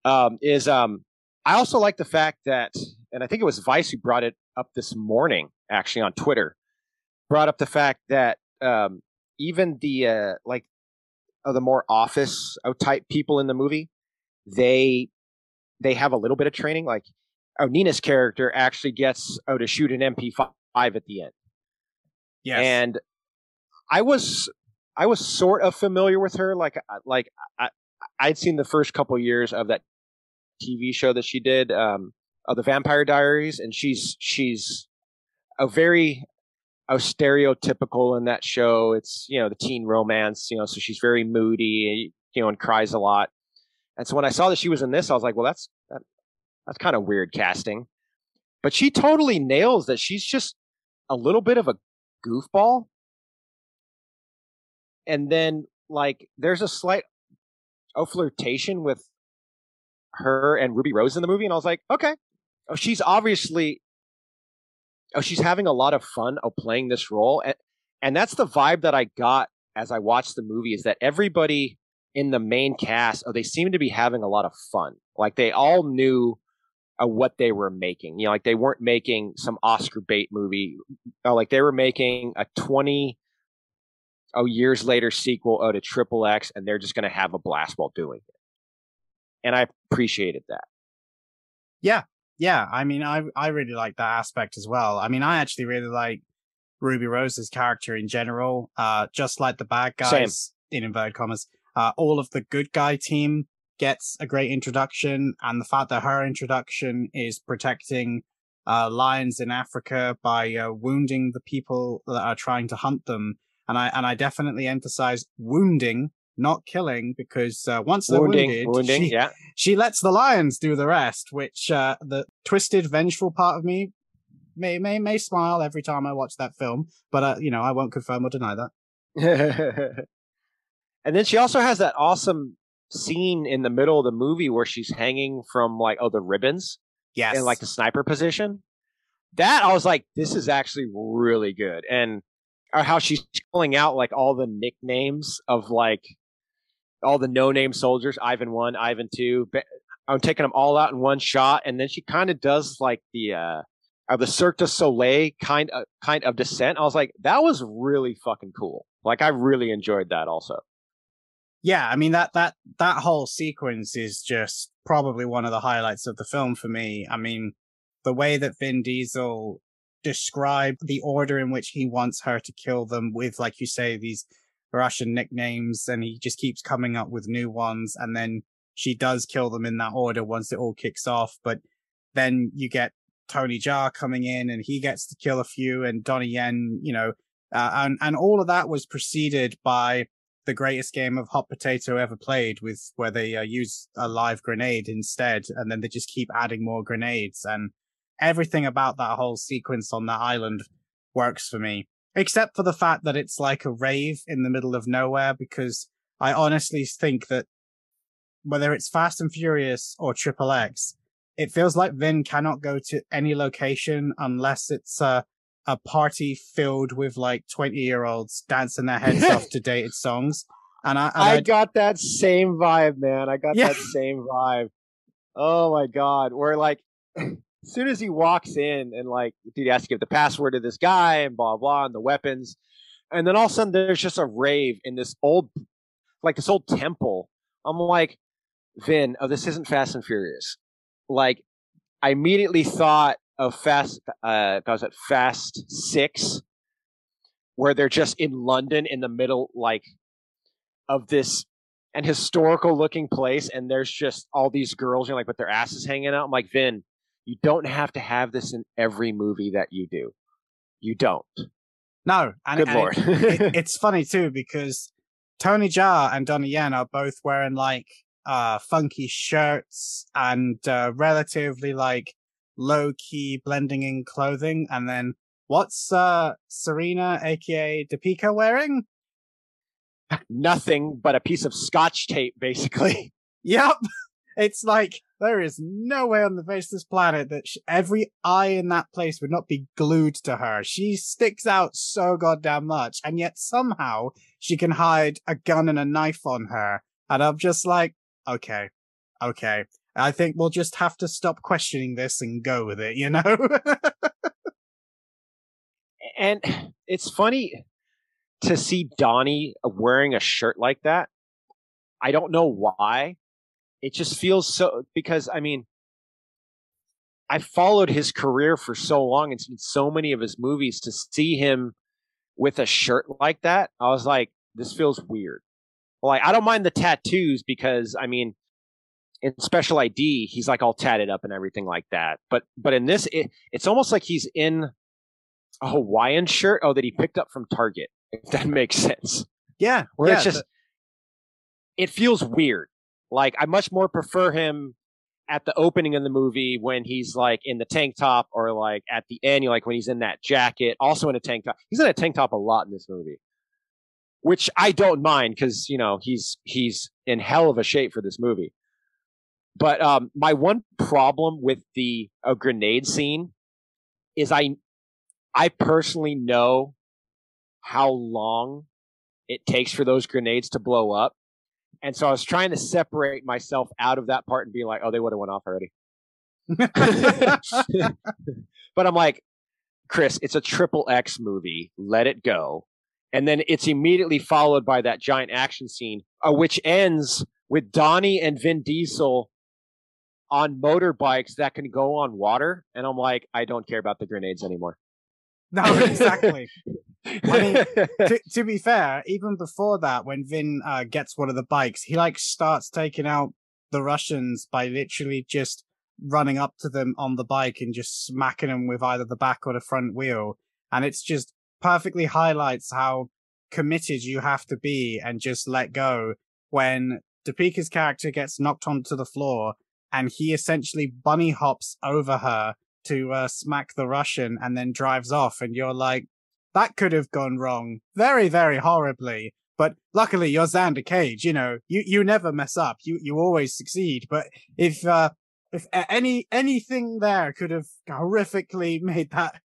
Um, is, um, I also like the fact that, and I think it was Vice who brought it up this morning, actually on Twitter, brought up the fact that, um, even the, uh, like of the more office type people in the movie, they they have a little bit of training. Like oh, Nina's character actually gets oh to shoot an MP5 at the end. Yes. And I was I was sort of familiar with her. Like like I I'd seen the first couple years of that TV show that she did, um, of the Vampire Diaries, and she's she's a very a stereotypical in that show. It's you know the teen romance, you know, so she's very moody, you know, and cries a lot. And so when I saw that she was in this, I was like, well, that's that, that's kind of weird casting. But she totally nails that. She's just a little bit of a goofball. And then like there's a slight oh flirtation with her and Ruby Rose in the movie, and I was like, okay, oh, she's obviously, oh, she's having a lot of fun of playing this role, and and that's the vibe that I got as I watched the movie is that everybody in the main cast, oh, they seem to be having a lot of fun, like they all knew uh, what they were making. You know, like they weren't making some Oscar bait movie, oh, like they were making a twenty oh years later sequel oh, to Triple X, and they're just going to have a blast while doing it and I appreciated that. Yeah, yeah. I mean, I I really like that aspect as well. I mean, I actually really like Ruby Rose's character in general. Uh, just like the bad guys Same. in inverted commas, uh, all of the good guy team gets a great introduction, and the fact that her introduction is protecting uh, lions in Africa by uh, wounding the people that are trying to hunt them. And I and I definitely emphasize wounding not killing, because uh, once they're wounding, wounded, wounding, she, yeah. she lets the lions do the rest. Which uh, the twisted, vengeful part of me may may may smile every time I watch that film, but uh, you know I won't confirm or deny that. [LAUGHS] and then she also has that awesome scene in the middle of the movie where she's hanging from like oh the ribbons, yes, in like the sniper position. That I was like, this is actually really good, and how she's calling out like all the nicknames of like all the no name soldiers, Ivan one, Ivan two. I'm taking them all out in one shot, and then she kind of does like the uh, the Cirque du Soleil kind of kind of descent. I was like, that was really fucking cool. Like I really enjoyed that also. Yeah, I mean that that that whole sequence is just probably one of the highlights of the film for me. I mean, the way that Vin Diesel described the order in which he wants her to kill them with, like you say, these Russian nicknames and he just keeps coming up with new ones. And then she does kill them in that order once it all kicks off. But then you get Tony Jaa coming in and he gets to kill a few and Donnie Yen, you know, uh, and, and all of that was preceded by the greatest game of hot potato ever played with where they uh, use a live grenade instead. And then they just keep adding more grenades and everything about that whole sequence on that island works for me except for the fact that it's like a rave in the middle of nowhere because I honestly think that whether it's Fast and Furious or Triple X, it feels like Vin cannot go to any location unless it's a, a party filled with like 20 year olds dancing their heads off to dated songs. And I, and I, got that same vibe, man. I got yeah. that same vibe. Oh my God. Where like, [CLEARS THROAT] as soon as he walks in and like, dude, has to give the password to this guy and blah blah and the weapons, and then all of a sudden there's just a rave in this old, like this old temple. I'm like, Vin, oh, this isn't Fast and Furious. Like, I immediately thought of Fast, uh, was it Fast Six, where they're just in London in the middle, like, of this an historical looking place, and there's just all these girls, you know, like with their asses hanging out. I'm like, Vin, you don't have to have this in every movie that you do. You don't. No, and, good and lord, it, it, it's funny too because Tony Jaa and Donnie Yen are both wearing like uh funky shirts and uh, relatively like low key blending in clothing, and then what's uh Serena, aka Deepika, wearing? Nothing but a piece of scotch tape, basically. [LAUGHS] yep. It's like there is no way on the face of this planet that she, every eye in that place would not be glued to her. She sticks out so goddamn much, and yet somehow she can hide a gun and a knife on her. And I'm just like, okay, okay. I think we'll just have to stop questioning this and go with it, you know? [LAUGHS] and [CLEARS THROAT] it's funny to see Donnie wearing a shirt like that I don't know why. It just feels so because I mean, I followed his career for so long and seen so many of his movies to see him with a shirt like that. I was like, this feels weird. Like I don't mind the tattoos because I mean, in Special ID, he's like all tatted up and everything like that. But but in this, it, it's almost like he's in a Hawaiian shirt. Oh, that he picked up from Target. [LAUGHS] If that makes sense. Yeah, Where yeah, it's just, the- it feels weird. Like I much more prefer him at the opening of the movie when he's like in the tank top, or like at the end, like when he's in that jacket, also in a tank top. He's in a tank top a lot in this movie, which I don't mind because you know he's he's in hell of a shape for this movie. But um, my one problem with the uh, grenade scene is I I personally know how long it takes for those grenades to blow up. And so I was trying to separate myself out of that part and be like, oh, they would have went off already. [LAUGHS] [LAUGHS] but I'm like, Chris, it's a triple X movie. Let it go. And then it's immediately followed by that giant action scene, uh, which ends with Donnie and Vin Diesel on motorbikes that can go on water. And I'm like, I don't care about the grenades anymore. no, exactly. [LAUGHS] mean, [LAUGHS] to, to be fair, even before that, when Vin uh, gets one of the bikes, he like starts taking out the Russians by literally just running up to them on the bike and just smacking them with either the back or the front wheel. And it's just perfectly highlights how committed you have to be and just let go when Deepika's character gets knocked onto the floor and he essentially bunny hops over her to uh, smack the Russian and then drives off. And you're like, that could have gone wrong very, very horribly. But luckily, you're Xander Cage. You know, you, you never mess up. You you always succeed. But if uh, if any anything there could have horrifically [LAUGHS] made that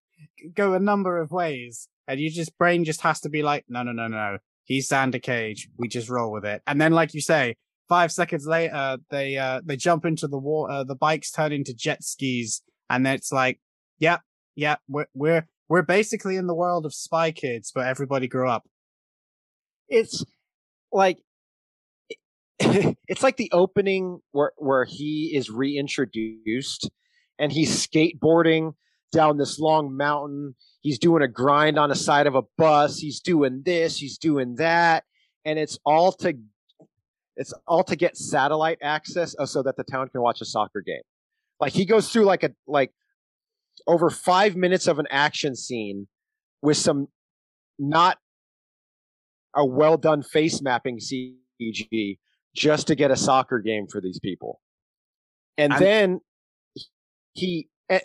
go a number of ways, and you just brain just has to be like, no, no, no, no. He's Xander Cage. We just roll with it. And then, like you say, five seconds later, they uh they jump into the water. The bikes turn into jet skis, and it's like, yep, yep, we're we're we're basically in the world of Spy Kids, but everybody grew up. it's like [LAUGHS] it's like the opening where where he is reintroduced and he's skateboarding down this long mountain. He's doing a grind on the side of a bus. He's doing this. He's doing that. And it's all to it's all to get satellite access uh, so that the town can watch a soccer game. Like he goes through like a like over five minutes of an action scene with some not a well done face mapping CG just to get a soccer game for these people. And, And- then he eh,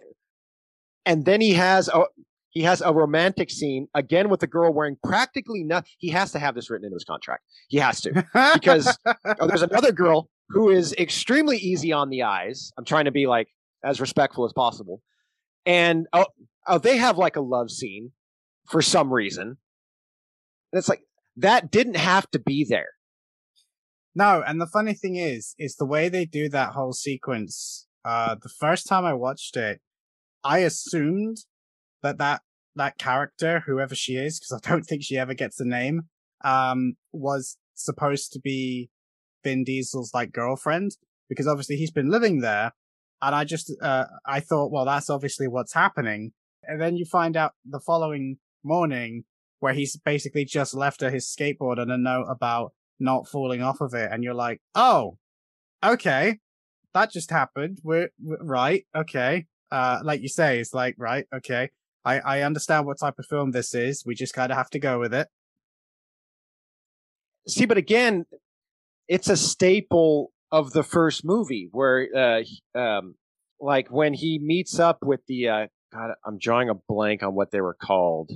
and then he has a he has a romantic scene again with a girl wearing practically nothing. He has to have this written into his contract. He has to because oh, there's [LAUGHS] another girl who is extremely easy on the eyes. I'm trying to be like as respectful as possible. And oh, oh they have like a love scene for some reason. And it's like that didn't have to be there. No, and the funny thing is, is the way they do that whole sequence. Uh, the first time I watched it, I assumed that that that character, whoever she is, because I don't think she ever gets a name, um, was supposed to be Vin Diesel's like girlfriend, because obviously he's been living there, and I just uh, I thought, well, that's obviously what's happening, and then you find out the following morning where he's basically just left her his skateboard and a note about not falling off of it. And you're like oh okay. That just happened. We're, we're right. Okay. Uh like you say it's like right. Okay. I i understand what type of film this is. We just kind of have to go with it. See, but again, it's a staple of the first movie where, uh, um, like when he meets up with the, uh, God, I'm drawing a blank on what they were called.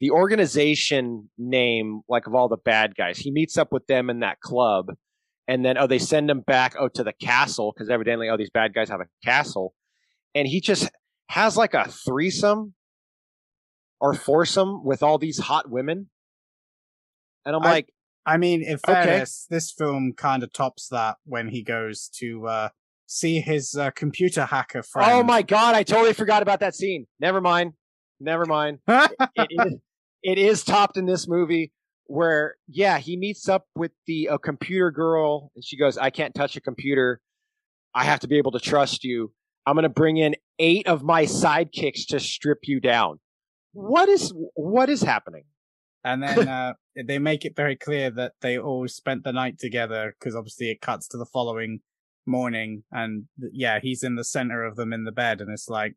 The organization name, like of all the bad guys, he meets up with them in that club, and then oh, they send him back oh to the castle because evidently oh these bad guys have a castle, and he just has like a threesome or foursome with all these hot women. And I'm I- like, i mean in Okay. fairness this film kind of tops that when he goes to uh see his uh, computer hacker friend oh my god, I totally forgot about that scene. Never mind. Never mind. [LAUGHS] It is, it is topped in this movie where yeah, he meets up with the a computer girl, and she goes, "I can't touch a computer. I have to be able to trust you. I'm going to bring in eight of my sidekicks to strip you down." What is what is happening? And then [LAUGHS] uh, they make it very clear that they all spent the night together because obviously it cuts to the following morning, and yeah, he's in the center of them in the bed, and it's like,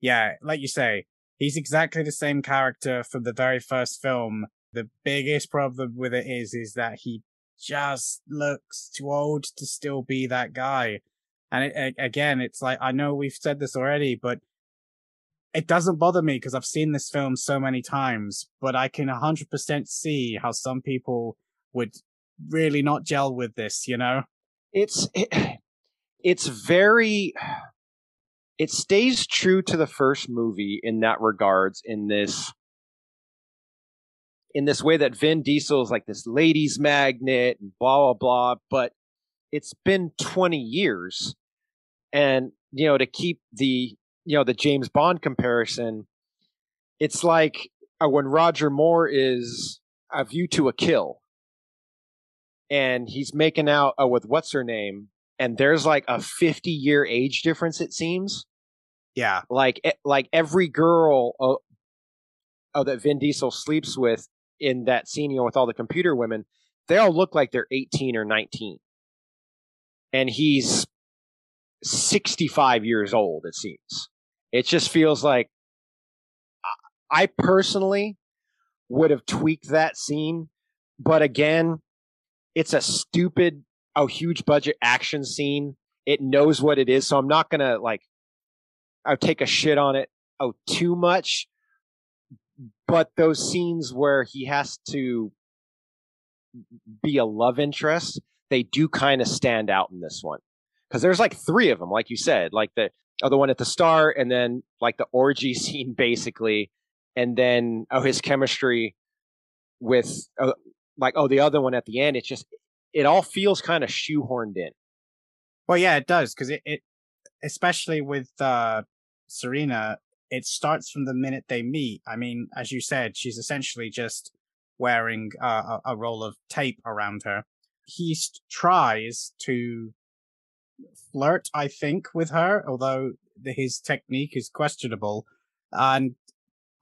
yeah, like you say, he's exactly the same character from the very first film. The biggest problem with it is, is that he just looks too old to still be that guy. And it, again, it's like, I know we've said this already, but it doesn't bother me because I've seen this film so many times, but I can 100% see how some people would really not gel with this, you know? It's it, [SIGHS] it's very [SIGHS] it stays true to the first movie in that regards in this in this way that Vin Diesel is like this ladies magnet and blah blah blah, but it's been 20 years and you know to keep the you know the James Bond comparison, it's like uh, when Roger Moore is a view to a kill, and he's making out uh, with what's her name, and there's like a 50 year age difference. It seems. Yeah, like like every girl uh, oh, that Vin Diesel sleeps with in that scene, you know, with all the computer women, they all look like they're 18 or 19, and he's 65 years old. It seems. It just feels like I personally would have tweaked that scene, but again, it's a stupid, a huge budget action scene. It knows what it is, so I'm not gonna like, I'll take a shit on it oh too much. But those scenes where he has to be a love interest, they do kind of stand out in this one because there's like three of them, like you said, like the other one at the start, and then like the orgy [LAUGHS] scene basically, and then oh his chemistry with uh, like oh the other one at the end. It's just it all feels kind of shoehorned in. Well, yeah, it does because it, it especially with uh, Serena, it starts from the minute they meet. I mean, as you said, she's essentially just wearing uh, a, a roll of tape around her. He tries to flirt, I think, with her, although his technique is questionable. And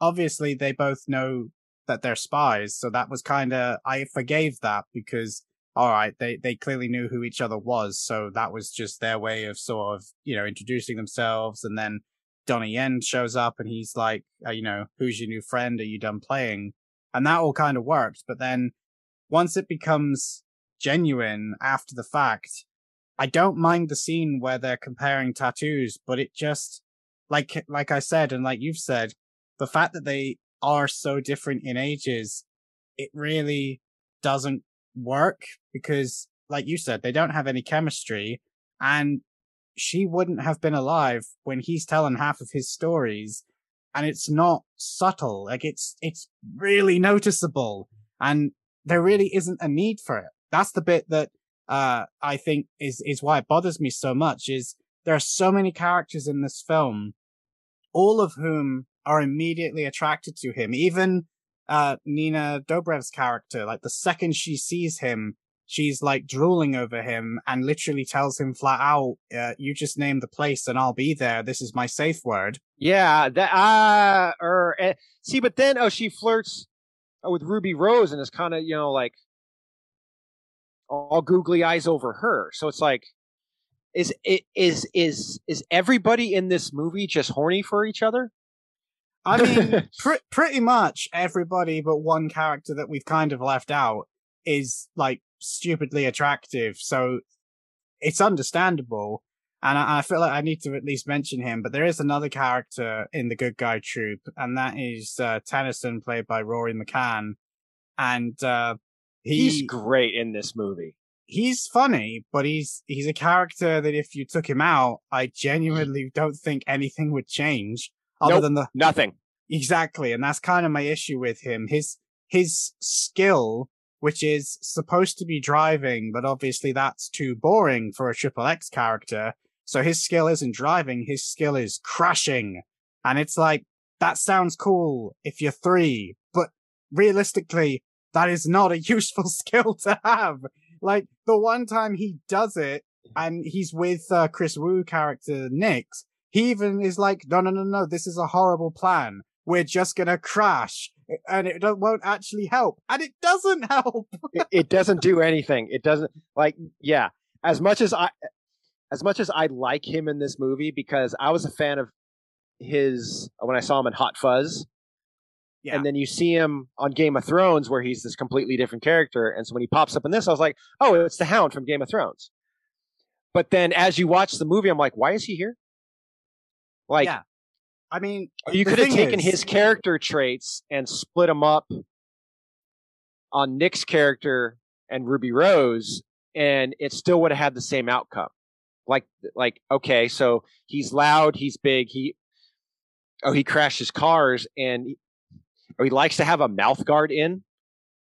obviously, they both know that they're spies. So that was kind of, I forgave that because, all right, they, they clearly knew who each other was. So that was just their way of sort of, you know, introducing themselves. And then Donnie Yen shows up and he's like, uh, you know, who's your new friend? Are you done playing? And that all kind of worked. But then once it becomes genuine after the fact, I don't mind the scene where they're comparing tattoos, but it just like like I said and like you've said, the fact that they are so different in ages, it really doesn't work because like you said, they don't have any chemistry and she wouldn't have been alive when he's telling half of his stories and it's not subtle like it's it's really noticeable and there really isn't a need for it. That's the bit that uh, I think is, is why it bothers me so much is there are so many characters in this film, all of whom are immediately attracted to him. Even, uh, Nina Dobrev's character, like the second she sees him, she's like drooling over him and literally tells him flat out, uh, you just name the place and I'll be there. This is my safe word. Yeah, that, uh, or, uh, see, but then, oh, she flirts with Ruby Rose and is kind of, you know, like, all googly eyes over her. So it's like, is it is is is everybody in this movie just horny for each other? I mean, [LAUGHS] pr- pretty much everybody but one character that we've kind of left out is like stupidly attractive. So it's understandable. And I, I, feel like I need to at least mention him, but there is another character in the good guy troop, and that is uh, Tennyson, played by Rory McCann. And uh, he, he's great in this movie. He's funny, but he's he's a character that if you took him out, I mm-hmm. genuinely don't think anything would change other nope, than the nothing. Exactly, and that's kind of my issue with him. His his skill, which is supposed to be driving, but obviously that's too boring for a triple X character. So his skill isn't driving, his skill is crashing. And it's like, that sounds cool if you're three, but realistically, that is not a [LAUGHS] useful skill to have. Like the one time he does it and he's with uh, Kris Wu character Nix, he even is like, no, no, no, no, this is a horrible plan. We're just gonna crash and it won't actually help. And it doesn't [LAUGHS] help. it, it doesn't do anything. It doesn't like, yeah, as much as I, as much as I like him in this movie because I was a fan of his when I saw him in Hot Fuzz. Yeah. And then you see him on Game of Thrones where he's this completely different character. And so when he pops up in this, I was like, oh, it's the Hound from Game of Thrones. But then as you watch the movie, I'm like, why is he here? Like, yeah. I mean, you could have taken is- his character traits and split them up on Nick's character and Ruby Rose, and it still would have had the same outcome. Like, like okay, so he's loud, he's big, he oh he crashes cars, and or he likes to have a mouth guard in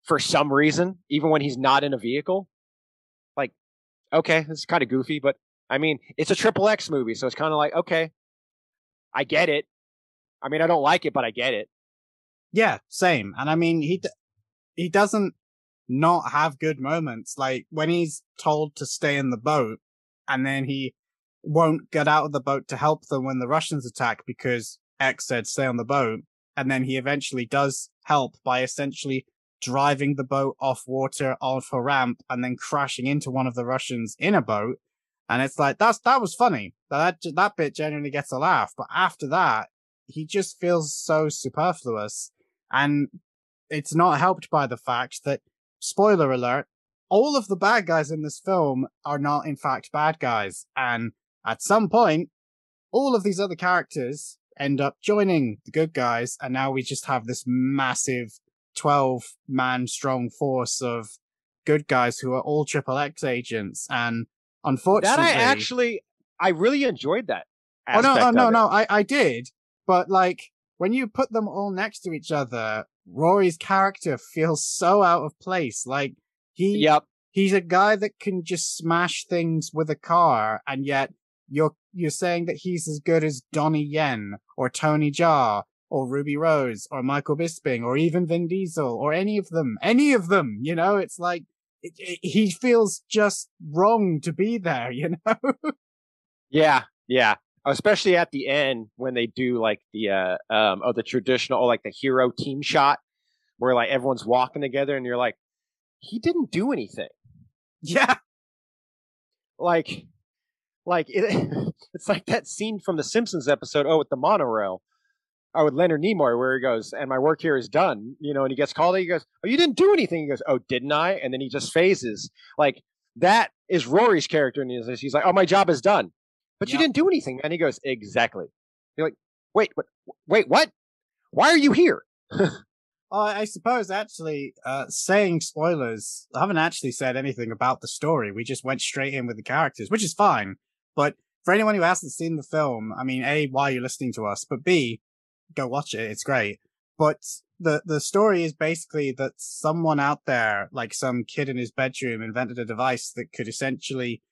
for some reason, even when he's not in a vehicle. Like, okay, is kind of goofy, but I mean, it's a triple X movie, so it's kind of like okay, I get it. I mean, I don't like it, but I get it. Yeah, same. And I mean, he d- he doesn't not have good moments. Like when he's told to stay in the boat, and then he won't get out of the boat to help them when the Russians attack because X said stay on the boat, and then he eventually does help by essentially driving the boat off water off a ramp and then crashing into one of the Russians in a boat. And it's like that's that was funny. That that bit genuinely gets a laugh. But after that, he just feels so superfluous. And it's not helped by the fact that, spoiler alert, all of the bad guys in this film are not in fact bad guys. And at some point, all of these other characters end up joining the good guys. And now we just have this massive 12 man strong force of good guys who are all triple X agents. And unfortunately, That I actually, I really enjoyed that. Oh no, oh, no, no, I, I did. But like when you put them all next to each other, Rory's character feels so out of place. Like he Yep. he's a guy that can just smash things with a car, and yet you're you're saying that he's as good as Donnie Yen or Tony Jaa or Ruby Rose or Michael Bisping or even Vin Diesel or any of them, any of them. You know, it's like it, it, he feels just wrong to be there. [LAUGHS] You know. Yeah, yeah. Especially at the end when they do like the uh um oh the traditional like the hero team shot where like everyone's walking together and you're like, he didn't do anything. yeah. Like like it, [LAUGHS] it's like that scene from the Simpsons episode, oh with the monorail. Oh, with Leonard Nimoy, where he goes, and my work here is done, you know, and he gets called. He goes, "Oh, you didn't do anything." He goes, "Oh, didn't I?" And then he just phases. Like that is Rory's character, and he's, he's like, "Oh, my job is done," but you didn't do anything. And he goes, "Exactly." You're like, "Wait, what? Wait, what? Why are you here?" [LAUGHS] Uh, I suppose actually, uh, saying spoilers, I haven't actually said anything about the story. We just went straight in with the characters, which is fine. But for anyone who hasn't seen the film, I mean, A, why are you listening to us? But B, go watch it. It's great. But the, the story is basically that someone out there, like some kid in his bedroom, invented a device that could essentially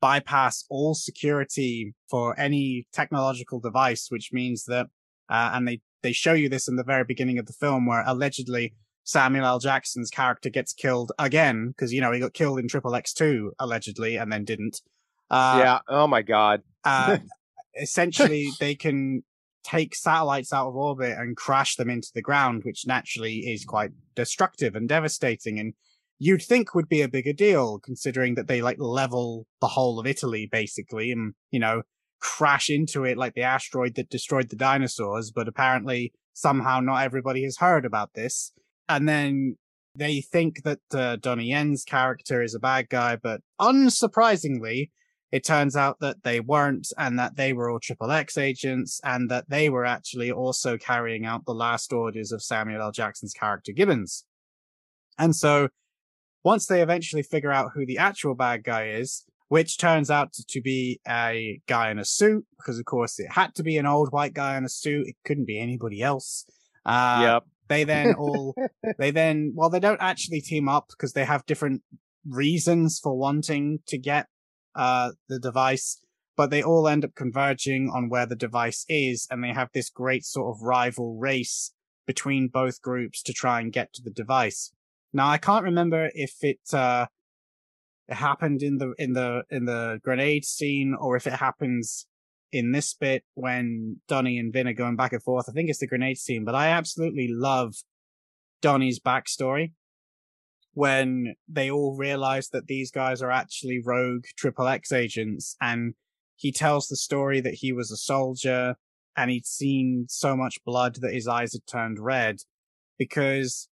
bypass all security for any technological device, which means that, uh, and they, they show you this in the very beginning of the film where allegedly Samuel L. Jackson's character gets killed again, because, you know, he got killed in Triple X2, allegedly, and then didn't. Uh, yeah. Oh my god. uh, [LAUGHS] essentially they can take satellites out of orbit and crash them into the ground, which naturally is quite destructive and devastating. And you'd think would be a bigger deal considering that they like level the whole of Italy basically and, you know, crash into it like the asteroid that destroyed the dinosaurs. But apparently somehow not everybody has heard about this. And then they think that uh, Donnie Yen's character is a bad guy, but unsurprisingly, it turns out that they weren't and that they were all triple X agents and that they were actually also carrying out the last orders of Samuel L. Jackson's character Gibbons. And so once they eventually figure out who the actual bad guy is, which turns out to be a guy in a suit, because of course it had to be an old white guy in a suit. It couldn't be anybody else. Uh, yep. they then [LAUGHS] all they then well they don't actually team up because they have different reasons for wanting to get uh the device but they all end up converging on where the device is and they have this great sort of rival race between both groups to try and get to the device Now I can't remember if it uh it happened in the in the in the grenade scene or if it happens in this bit when Donnie and Vin are going back and forth. I think it's the grenade scene, but I absolutely love Donnie's backstory when they all realize that these guys are actually rogue triple X agents and he tells the story that he was a soldier and he'd seen so much blood that his eyes had turned red because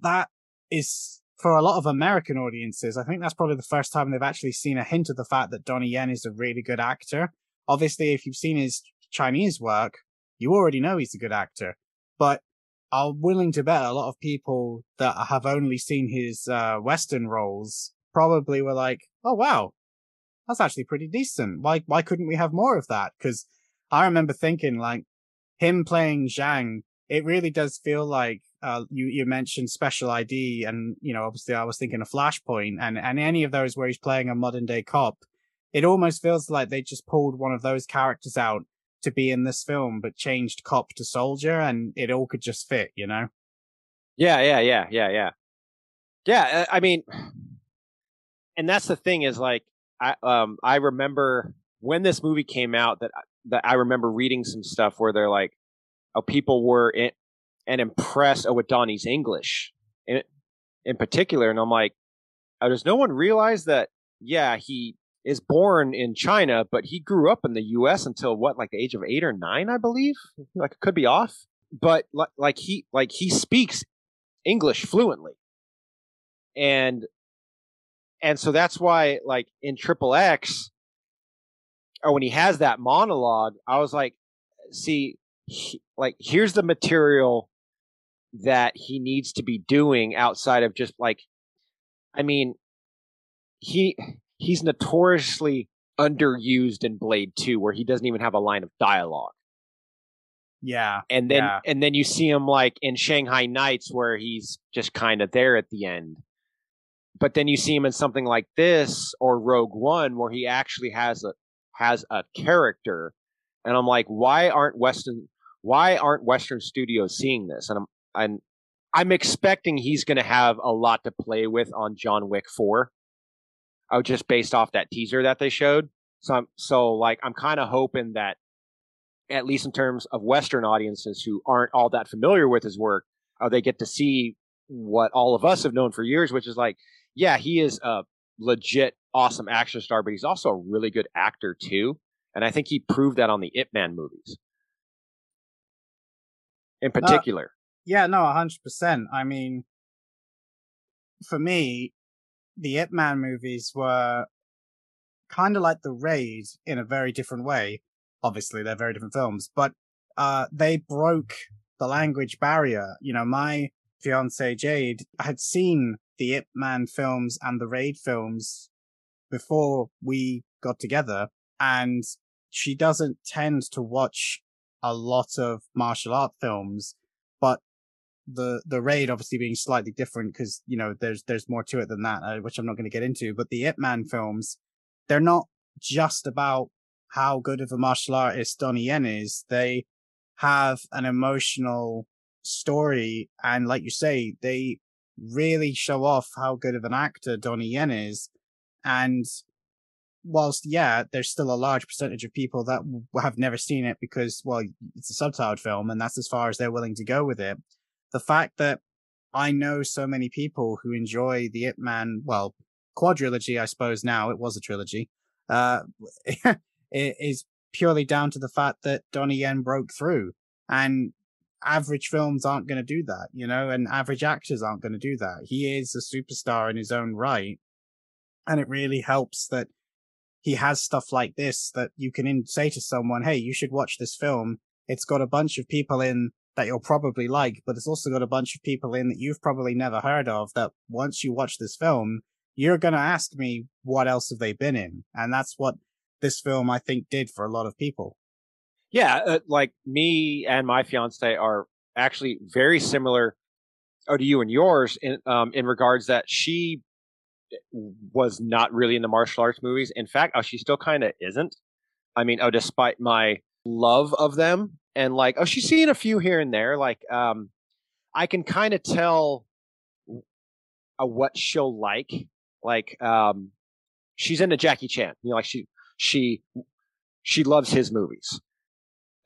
that is for a lot of American audiences. I think that's probably the first time they've actually seen a hint of the fact that Donnie Yen is a really good actor. Obviously, if you've seen his Chinese work, you already know he's a good actor. But I'm willing to bet a lot of people that have only seen his uh, Western roles probably were like, "Oh wow, that's actually pretty decent. Why why couldn't we have more of that?" Because I remember thinking like him playing Zhang, it really does feel like uh, you you mentioned Special ID, and you know obviously I was thinking of Flashpoint, and and any of those where he's playing a modern day cop. It almost feels like they just pulled one of those characters out to be in this film, but changed cop to soldier, and it all could just fit, you know? Yeah, yeah, yeah, yeah, yeah. Yeah, uh, I mean, and that's the thing is like, I um I remember when this movie came out that that I remember reading some stuff where they're like, oh, people were in, and impressed oh, with Donnie's English in in particular, and I'm like, oh, does no one realize that? Yeah, he is born in China, but he grew up in the U.S. until what, like the age of eight or nine, I believe. Like, it could be off, but like, like he, like he speaks English fluently, and and so that's why, like in Triple X, or when he has that monologue, I was like, see, he, like here's the material that he needs to be doing outside of just like, I mean, he he's notoriously underused in Blade 2 where he doesn't even have a line of dialogue. Yeah. And then yeah. and then you see him like in Shanghai Nights where he's just kind of there at the end. But then you see him in something like this or Rogue One where he actually has a has a character and I'm like why aren't Western why aren't Western studios seeing this? And I'm and I'm expecting he's going to have a lot to play with on John Wick 4 oh, just based off that teaser that they showed. So I'm so like I'm kind of hoping that at least in terms of Western audiences who aren't all that familiar with his work, uh, they get to see what all of us have known for years, which is like, yeah, he is a legit awesome action star, but he's also a really good actor too. And I think he proved that on the Ip Man movies in uh, particular. Uh, yeah, no, 100%. I mean, for me, the Ip Man movies were kind of like The Raid in a very different way. Obviously, they're very different films, but uh, they broke the language barrier. You know, my fiance Jade had seen the Ip Man films and the Raid films before we got together, and she doesn't tend to watch a lot of martial art films, the the raid obviously being slightly different because you know there's there's more to it than that, uh, which I'm not going to get into. But the Ip Man films, they're not just about how good of a martial artist Donnie Yen is. They have an emotional story, and like you say, they really show off how good of an actor Donnie Yen is. And whilst yeah, there's still a large percentage of people that have never seen it because well, it's a subtitled film, and that's as far as they're willing to go with it the fact that I know so many people who enjoy the Ip Man, well, quadrilogy, I suppose now it was a trilogy, uh, [LAUGHS] is purely down to the fact that Donnie Yen broke through. And average films aren't going to do that, you know, and average actors aren't going to do that. He is a superstar in his own right. And it really helps that he has stuff like this that you can in- say to someone, Hey, you should watch this film. It's got a bunch of people in that you'll probably like, but it's also got a bunch of people in that you've probably never heard of that once you watch this film, you're going to ask me what else have they been in? And that's what this film, I think, did for a lot of people. Yeah. Uh, like me and my fiance are actually very similar oh, to you and yours in, um, in regards that she was not really in the martial arts movies. In fact, oh, she still kind of isn't. I mean, oh, despite my love of them, and like oh she's seen a few here and there like um i can kind of tell uh, what she'll like. Like, um, she's into Jackie Chan. You know, like she she she loves his movies.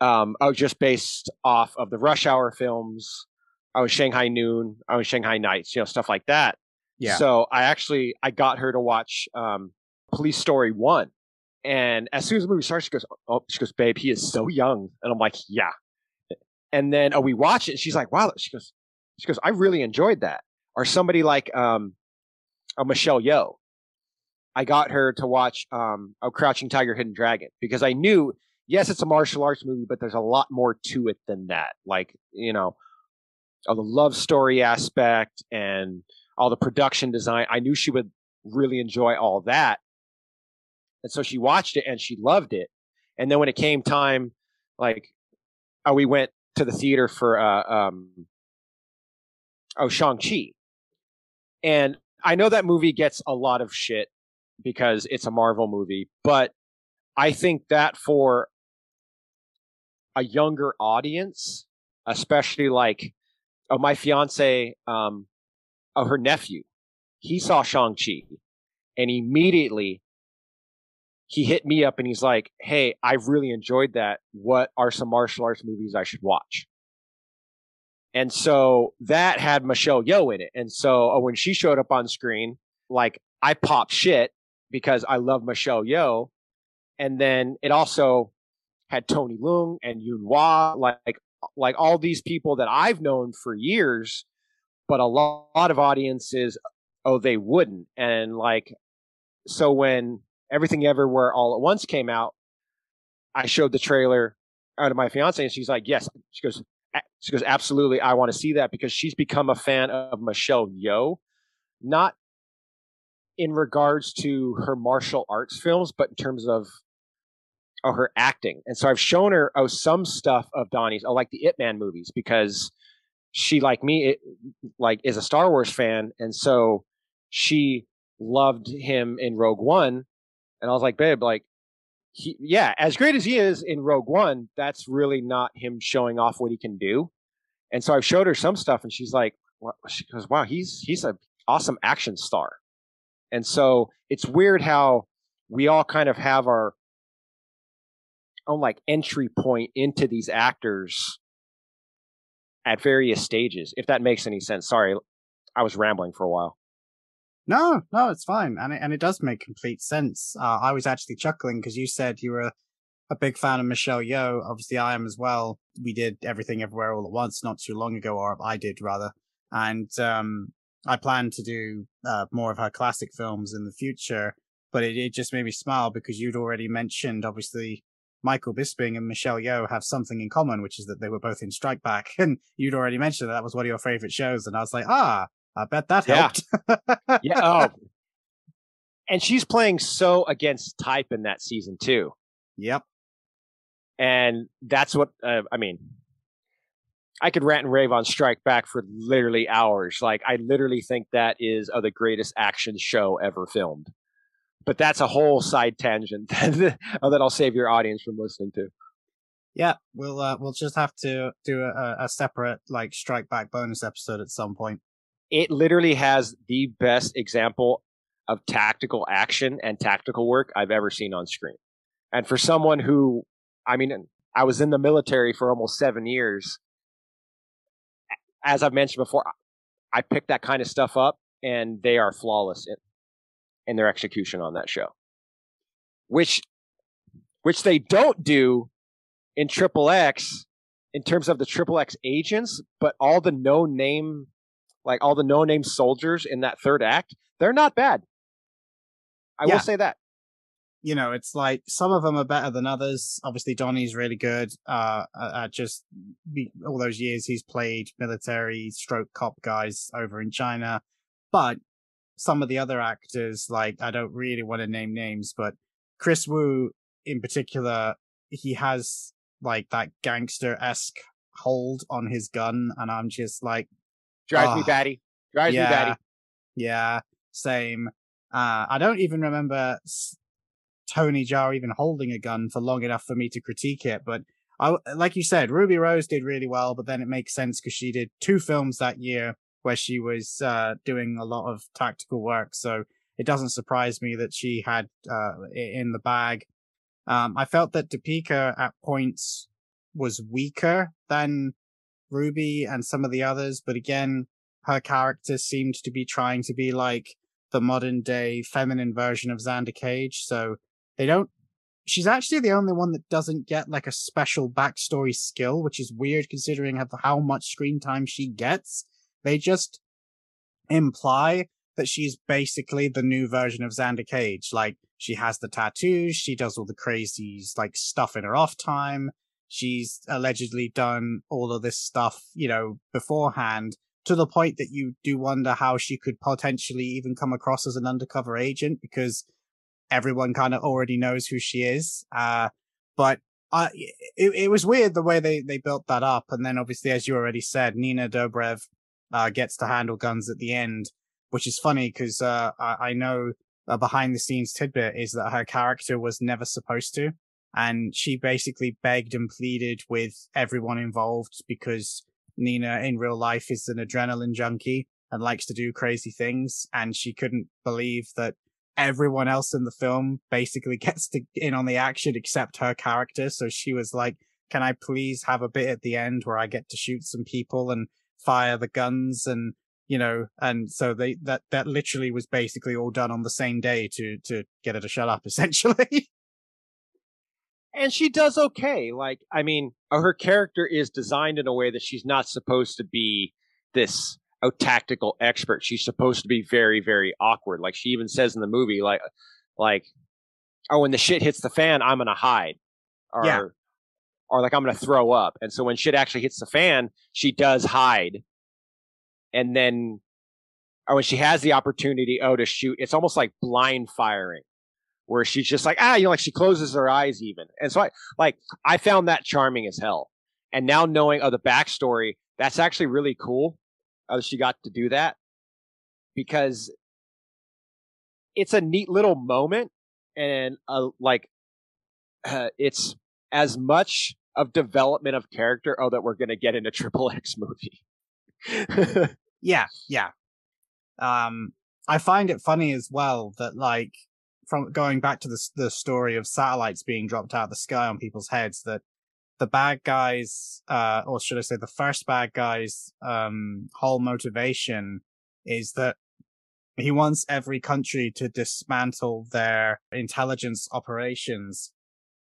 Um, oh, just based off of the Rush Hour films. I was Shanghai Noon. I was Shanghai Nights. You know, stuff like that. Yeah. So I actually I got her to watch um, Police Story One, and as soon as the movie starts, she goes, "Oh, she goes, babe, he is so young," and I'm like, "Yeah." And then oh, we watch it, and she's like, "Wow," she goes, "She goes, I really enjoyed that." Or somebody like um, oh, Michelle Yeoh. I got her to watch um, a Crouching Tiger, Hidden Dragon" because I knew, yes, it's a martial arts movie, but there's a lot more to it than that. Like you know, all the love story aspect and all the production design. I knew she would really enjoy all that, and so she watched it and she loved it. And then when it came time, like, oh, we went to the theater for uh, um, oh Shang Chi, and I know that movie gets a lot of shit because it's a Marvel movie, but I think that for a younger audience, especially like oh my fiance, um, oh her nephew, he saw Shang Chi, and immediately he hit me up and he's like, "Hey, I've really enjoyed that. What are some martial arts movies I should watch?" And so that had Michelle Yeoh in it. And so uh, when she showed up on screen, like I popped shit because I love Michelle Yeoh. And then it also had Tony Leung and Yuen Wah, like like all these people that I've known for years, but a lot, lot of audiences, oh, they wouldn't. And like, so when Everything Everywhere All at Once came out, I showed the trailer out of my fiance, and she's like, "Yes." She goes, she goes, absolutely, I want to see that because she's become a fan of Michelle Yeoh, not in regards to her martial arts films, but in terms of oh, her acting. And so I've shown her oh some stuff of Donnie's, oh like the Ip Man movies because she like me it, like is a Star Wars fan, and so she loved him in Rogue One, and I was like, babe, like he, yeah, as great as he is in Rogue One, that's really not him showing off what he can do. And so I've showed her some stuff, and she's like, she goes, "Wow, he's he's an awesome action star." And so it's weird how we all kind of have our own like entry point into these actors at various stages. If that makes any sense. Sorry, I was rambling for a while. No, no, it's fine, and it, and it does make complete sense. Uh, I was actually chuckling because you said you were a big fan of Michelle Yeoh. Obviously, I am as well. We did everything everywhere all at once not too long ago, or I did rather, and um, I plan to do uh, more of her classic films in the future. But it, it just made me smile because you'd already mentioned, obviously, Michael Bisping and Michelle Yeoh have something in common, which is that they were both in Strike Back, [LAUGHS] and you'd already mentioned that, that was one of your favorite shows, and I was like, ah, I bet that Yeah. helped. [LAUGHS] Yeah. Oh. And she's playing so against type in that season too. Yep. And that's what uh, I mean. I could rant and rave on Strike Back for literally hours. Like I literally think that is uh, the greatest action show ever filmed. But that's a whole side tangent [LAUGHS] that that I'll save your audience from listening to. Yeah, we'll uh, we'll just have to do a, a separate like Strike Back bonus episode at some point. It literally has the best example of tactical action and tactical work I've ever seen on screen. And for someone who, I mean, I was in the military for almost seven years. As I've mentioned before, I picked that kind of stuff up and they are flawless in, in their execution on that show. Which, which they don't do in Triple X in terms of the Triple X agents, but all the no name, like all the no name soldiers in that third act, they're not bad. I Yeah. will say that. you know, it's like some of them are better than others. Obviously, Donnie's really good. Uh, at just all those years he's played military stroke cop guys over in China. But some of the other actors, like I don't really want to name names, but Kris Wu in particular, he has like that gangster esque hold on his gun, and I'm just like, Drives me batty. Drives me batty. yeah, same. Uh, I don't even remember Tony Jaa even holding a gun for long enough for me to critique it. But I, like you said, Ruby Rose did really well, but then it makes sense because she did two films that year where she was uh, doing a lot of tactical work. So it doesn't surprise me that she had uh, in the bag. Um, I felt that Deepika at points was weaker than Ruby and some of the others, but again, her character seemed to be trying to be like the modern day feminine version of Xander Cage. So they don't. She's actually the only one that doesn't get like a special backstory skill, which is weird considering how much screen time she gets. They just imply that she's basically the new version of Xander Cage. Like she has the tattoos, she does all the crazy like stuff in her off time. She's allegedly done all of this stuff, you know, beforehand to the point that you do wonder how she could potentially even come across as an undercover agent because everyone kind of already knows who she is. Uh, but uh, it, it was weird the way they, they built that up. And then obviously, as you already said, Nina Dobrev uh, gets to handle guns at the end, which is funny because uh, I, I, know a behind the scenes tidbit is that her character was never supposed to. And she basically begged and pleaded with everyone involved because Nina in real life is an adrenaline junkie and likes to do crazy things. And she couldn't believe that everyone else in the film basically [LAUGHS] gets to in on the action except her character. So she was like, can I please have a bit at the end where I get to shoot some people and fire the guns and you know and so they that that literally was basically all done on the same day to to get her to shut up [LAUGHS] essentially and she does okay like i mean uh, her character is designed in a way that she's not supposed to be this a tactical expert. She's supposed to be very very awkward. Like she even says in the movie like like oh when the shit hits the fan i'm gonna hide or yeah. or like I'm going to throw up. And so when shit actually hits the fan, she does hide. And then, oh, or when she has the opportunity, oh, to shoot, it's almost like blind firing where she's just like, ah, you know, like she closes her eyes even. And so I, like, I found that charming as hell. And now knowing of oh, the backstory, that's actually really cool. Oh, she got to do that because it's a neat little moment and uh, like uh, it's as much of development of character oh that we're going to get in a [LAUGHS] triple x movie [LAUGHS] yeah yeah um i find it funny as well that like from going back to the, the story of satellites being dropped out of the sky on people's heads that the bad guys uh or should i say the first bad guys um whole motivation is that he wants every country to dismantle their intelligence operations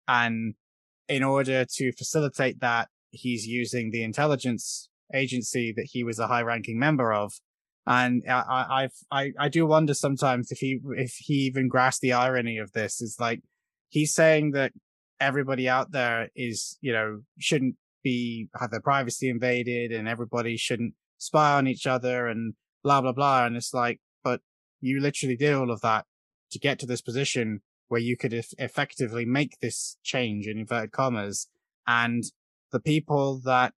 and in order to facilitate that, he's using the intelligence agency that he was a high ranking member of. And I, I, I, I do wonder sometimes if he, if he even grasped the irony of this is like, he's saying that everybody out there is, you know, shouldn't be, have their privacy invaded and everybody shouldn't spy on each other and blah, blah, blah. And it's like, but you literally did all of that to get to this position where you could effectively make this change in inverted commas and the people that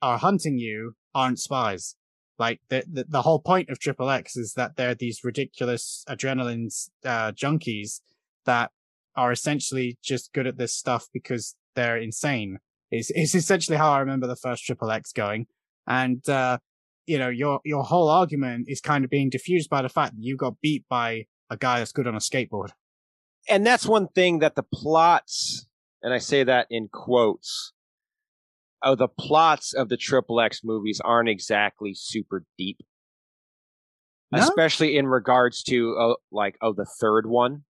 are hunting you aren't spies. Like the, the, the whole point of Triple X is that they're these ridiculous adrenaline uh, junkies that are essentially just good at this stuff because they're insane. Is [LAUGHS] is essentially how I remember the first Triple X going, and uh, you know your your whole argument is kind of being diffused by the fact that you got beat by a guy that's good on a skateboard. And that's one thing that the plots, and I say that in quotes, oh, the plots of the Triple X movies aren't exactly super deep. No? Especially in regards to, uh, like, oh, the third one.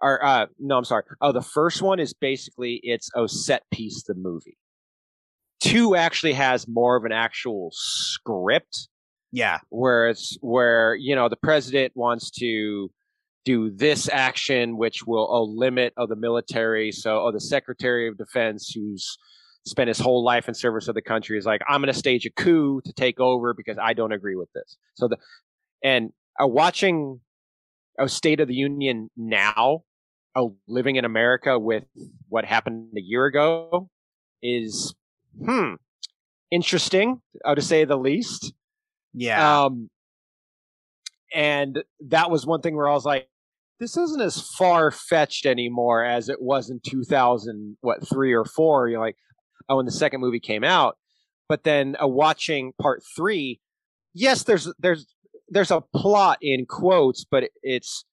Or, uh, no, I'm sorry. Oh, the first one is basically, it's, oh, set piece the movie. Two actually has more of an actual script yeah. Where it's where, you know, the president wants to do this action, which will oh, limit of oh, the military. So, oh, the Secretary of Defense, who's spent his whole life in service of the country, is like, I'm going to stage a coup to take over because I don't agree with this. So the and uh, watching a State of the Union now, oh, living in America with what happened a year ago, is hmm interesting, uh, to say the least. Yeah. Um, and that was one thing where I was like, this isn't as far fetched anymore as it was in 2000, what, three or four. You're like, oh, when the second movie came out. But then uh, watching part three, yes, there's there's there's a plot in quotes, but it's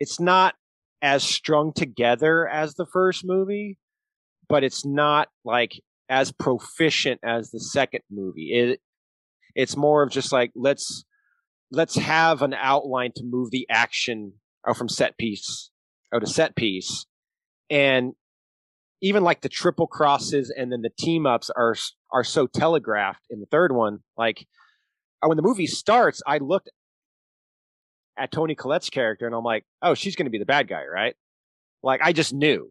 it's not as strung together as the first movie, but it's not like as proficient as the second movie. It it's more of just like let's let's have an outline to move the action uh, from set piece or to set piece, and even like the triple crosses and then the team ups are are so telegraphed in the third one. Like uh, when the movie starts, I looked at Toni Collette's character and I'm like, oh, she's going to be the bad guy, right? Like I just knew.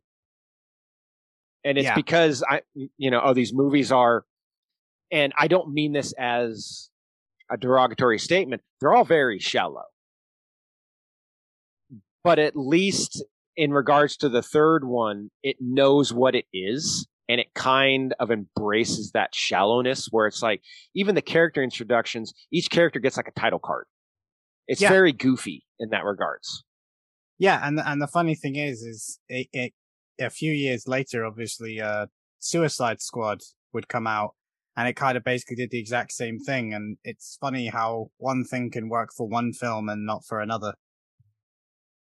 And it's Yeah. because I, you know, oh, these movies are, and I don't mean this as a derogatory statement. They're all very shallow. But at least in regards to the third one, it knows what it is and it kind of embraces that shallowness where it's like even the character introductions, each character gets like a title card. It's Yeah. very goofy in that regards. Yeah, and and the funny thing is, is it, it a few years later, obviously, uh, Suicide Squad would come out, and it kind of basically did the exact same thing. And it's funny how one thing can work for one film and not for another.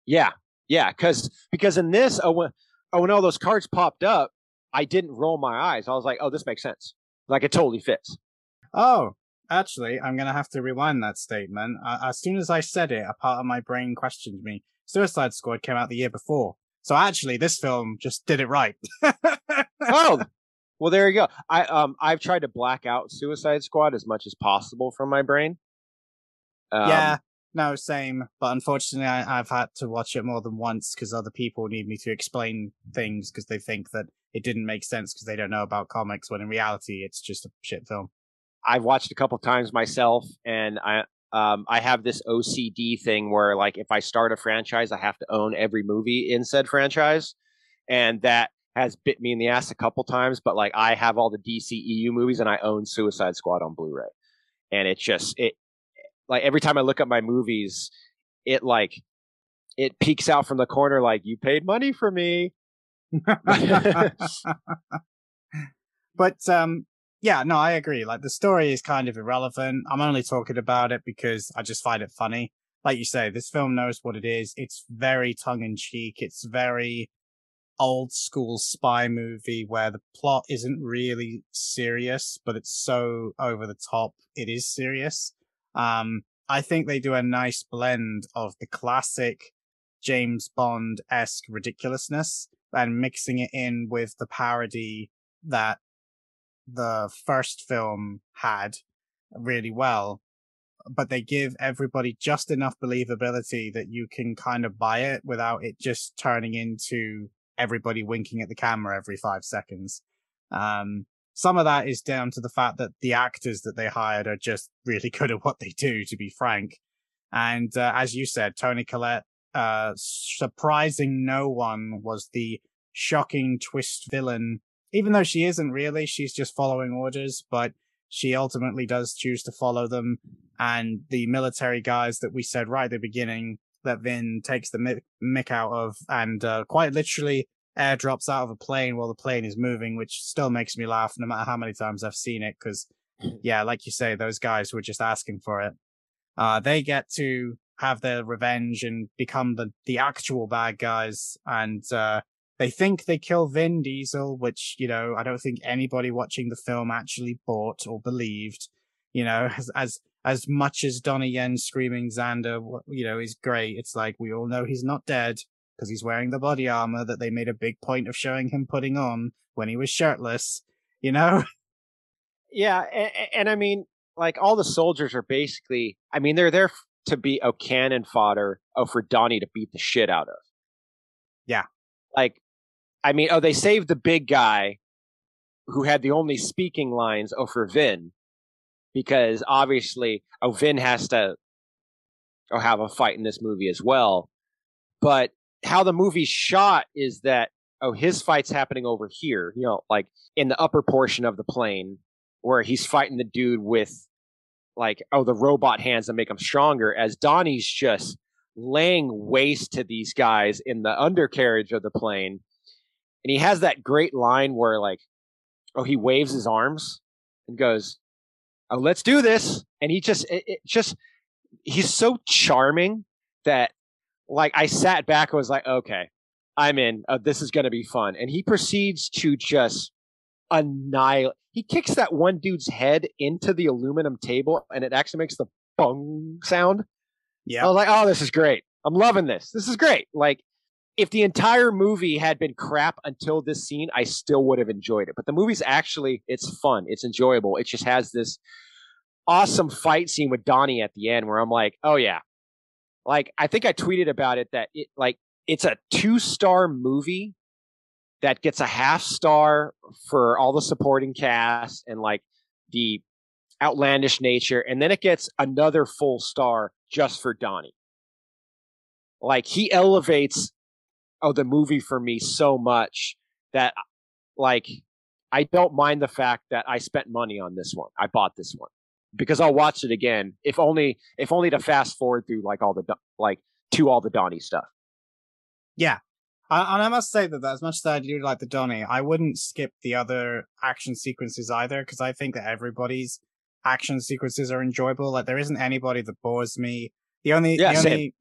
Yeah, yeah, because because in this, oh when, oh when all those cards popped up, I didn't roll my eyes. I was like, oh, this makes sense. Like it totally fits. Oh, actually, I'm gonna have to rewind that statement. Uh, as soon as I said it, a part of my brain questioned me. Suicide Squad came out the year before, so actually, this film just did it right. oh, [LAUGHS] well, there you go. I um I've tried to black out Suicide Squad as much as possible from my brain. Um, yeah, no, same. But unfortunately, I, I've had to watch it more than once because other people need me to explain things because they think that it didn't make sense because they don't know about comics. When in reality, it's just a shit film. I've watched a couple times myself, and I um I have this OCD thing where like if I start a franchise, I have to own every movie in said franchise, and that has bit me in the ass a couple times. But like I have all the DCEU movies, and I own Suicide Squad on Blu-ray, and it just it like every time I look at my movies, it like it peeks out from the corner like you paid money for me. [LAUGHS] but um, yeah, no, I agree. Like the story is kind of irrelevant. I'm only talking about it because I just find it funny. Like you say, this film knows what it is. It's very tongue in cheek. It's very old school spy movie where the plot isn't really serious, but it's so over the top. It is serious. Um, I think they do a nice blend of the classic James Bond esque ridiculousness and mixing it in with the parody that the first film had really well. But they give everybody just enough believability that you can kind of buy it without it just turning into everybody winking at the camera every five seconds. Um, some of that is down to the fact that the actors that they hired are just really [LAUGHS] good at what they do, to be frank. And uh, as you said, Toni Collette, uh, surprising no one was the shocking twist villain. Even though she isn't really, she's just following orders, but she ultimately does choose to follow them. And the military guys that we said right at the beginning that Vin takes the mick, out of and uh, quite literally airdrops out of a plane while the plane is moving, which still makes me laugh no matter how many times I've seen it. Because, yeah, like you say, those guys were just asking for it. Uh, they get to have their revenge and become the, the actual bad guys. And, uh, they think they kill Vin Diesel, which, you know, I don't think anybody watching the film actually bought or believed, you know, [LAUGHS] as, as, as much as Donnie Yen screaming Xander, you know, is great. It's like, we all know he's not dead because he's wearing the body armor that they made a big point of showing him putting on when he was shirtless, you know? [LAUGHS] Yeah, and, and I mean, like all the soldiers are basically, I mean, they're there to be a cannon fodder oh, for Donnie to beat the shit out of. Yeah. Like, I mean, oh, they saved the big guy who had the only speaking lines oh, for Vin because obviously, oh, Vin has to oh, have a fight in this movie as well. But how the movie's shot is that, oh, his fight's happening over here, you know, like in the upper portion of the plane where he's fighting the dude with like oh the robot hands that make him stronger as Donnie's just laying waste to these guys in the undercarriage of the plane and he has that great line where like oh he waves his arms and goes oh, let's do this. And he just, it, it just, he's so charming that like I sat back and was like, okay, I'm in. Uh, this is going to be fun. And he proceeds to just annihilate. He kicks that one dude's head into the aluminum table and it actually makes the bung sound. Yeah. I was like, oh, this is great. I'm loving this. This is great. Like, if the entire movie had been crap until this scene, I still would have enjoyed it. But the movie's actually, it's fun. It's enjoyable. It just has this awesome fight scene with Donnie at the end where I'm like, oh, yeah. Like, I think I tweeted about it that it, like, it's a two star movie that gets a half star for all the supporting cast and like the outlandish nature. And then it gets another full star just for Donnie. Like, he elevates oh the movie for me so much that like I don't mind the fact that I spent money on this one. I bought this one because I'll watch it again if only if only to fast forward through like all the like to all the Donnie stuff. Yeah. And I must say that as much as I do like the Donnie, I wouldn't skip the other action sequences either because I think that everybody's action sequences are enjoyable. Like there isn't anybody that bores me. The only yeah, the same. only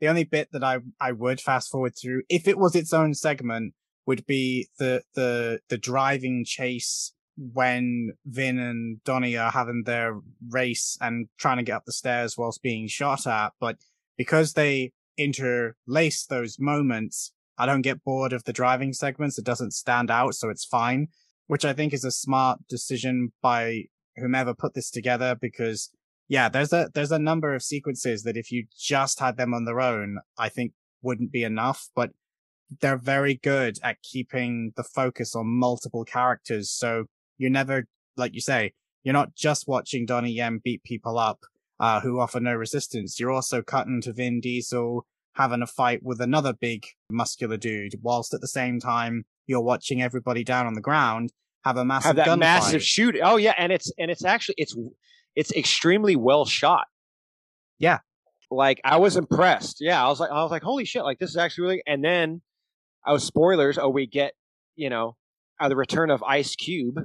the only bit that I I would fast forward through if it was its own segment would be the the the driving chase when Vin and Donnie are having their race and trying to get up the stairs whilst being shot at. But because they interlace those moments, I don't get bored of the driving segments. It doesn't stand out, so it's fine, which I think is a smart decision by whomever put this together because yeah, there's a there's a number of sequences that if you just had them on their own, I think wouldn't be enough, but they're very good at keeping the focus on multiple characters. So you're never, like you say, you're not just watching Donnie Yen beat people up uh, who offer no resistance. You're also cutting to Vin Diesel having a fight with another big muscular dude, whilst at the same time you're watching everybody down on the ground have a massive Have that massive shoot. Oh yeah, and it's and it's actually it's it's extremely well shot. Yeah. Like I was impressed. Yeah, I was like I was like holy shit, like this is actually really and then I was spoilers, oh we get, you know, uh, the return of Ice Cube,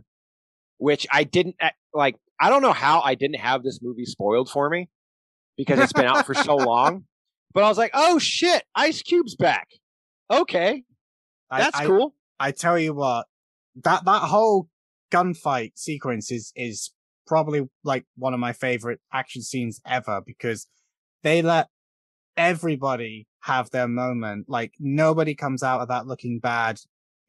which I didn't uh, like I don't know how I didn't have this movie spoiled for me because it's been out for so [LAUGHS] long. But I was like, "Oh shit, Ice Cube's back." Okay. I- That's I- cool. I tell you what, that that whole gunfight sequence is is probably like one of my favorite action scenes ever because they let everybody have their moment. Like nobody comes out of that looking bad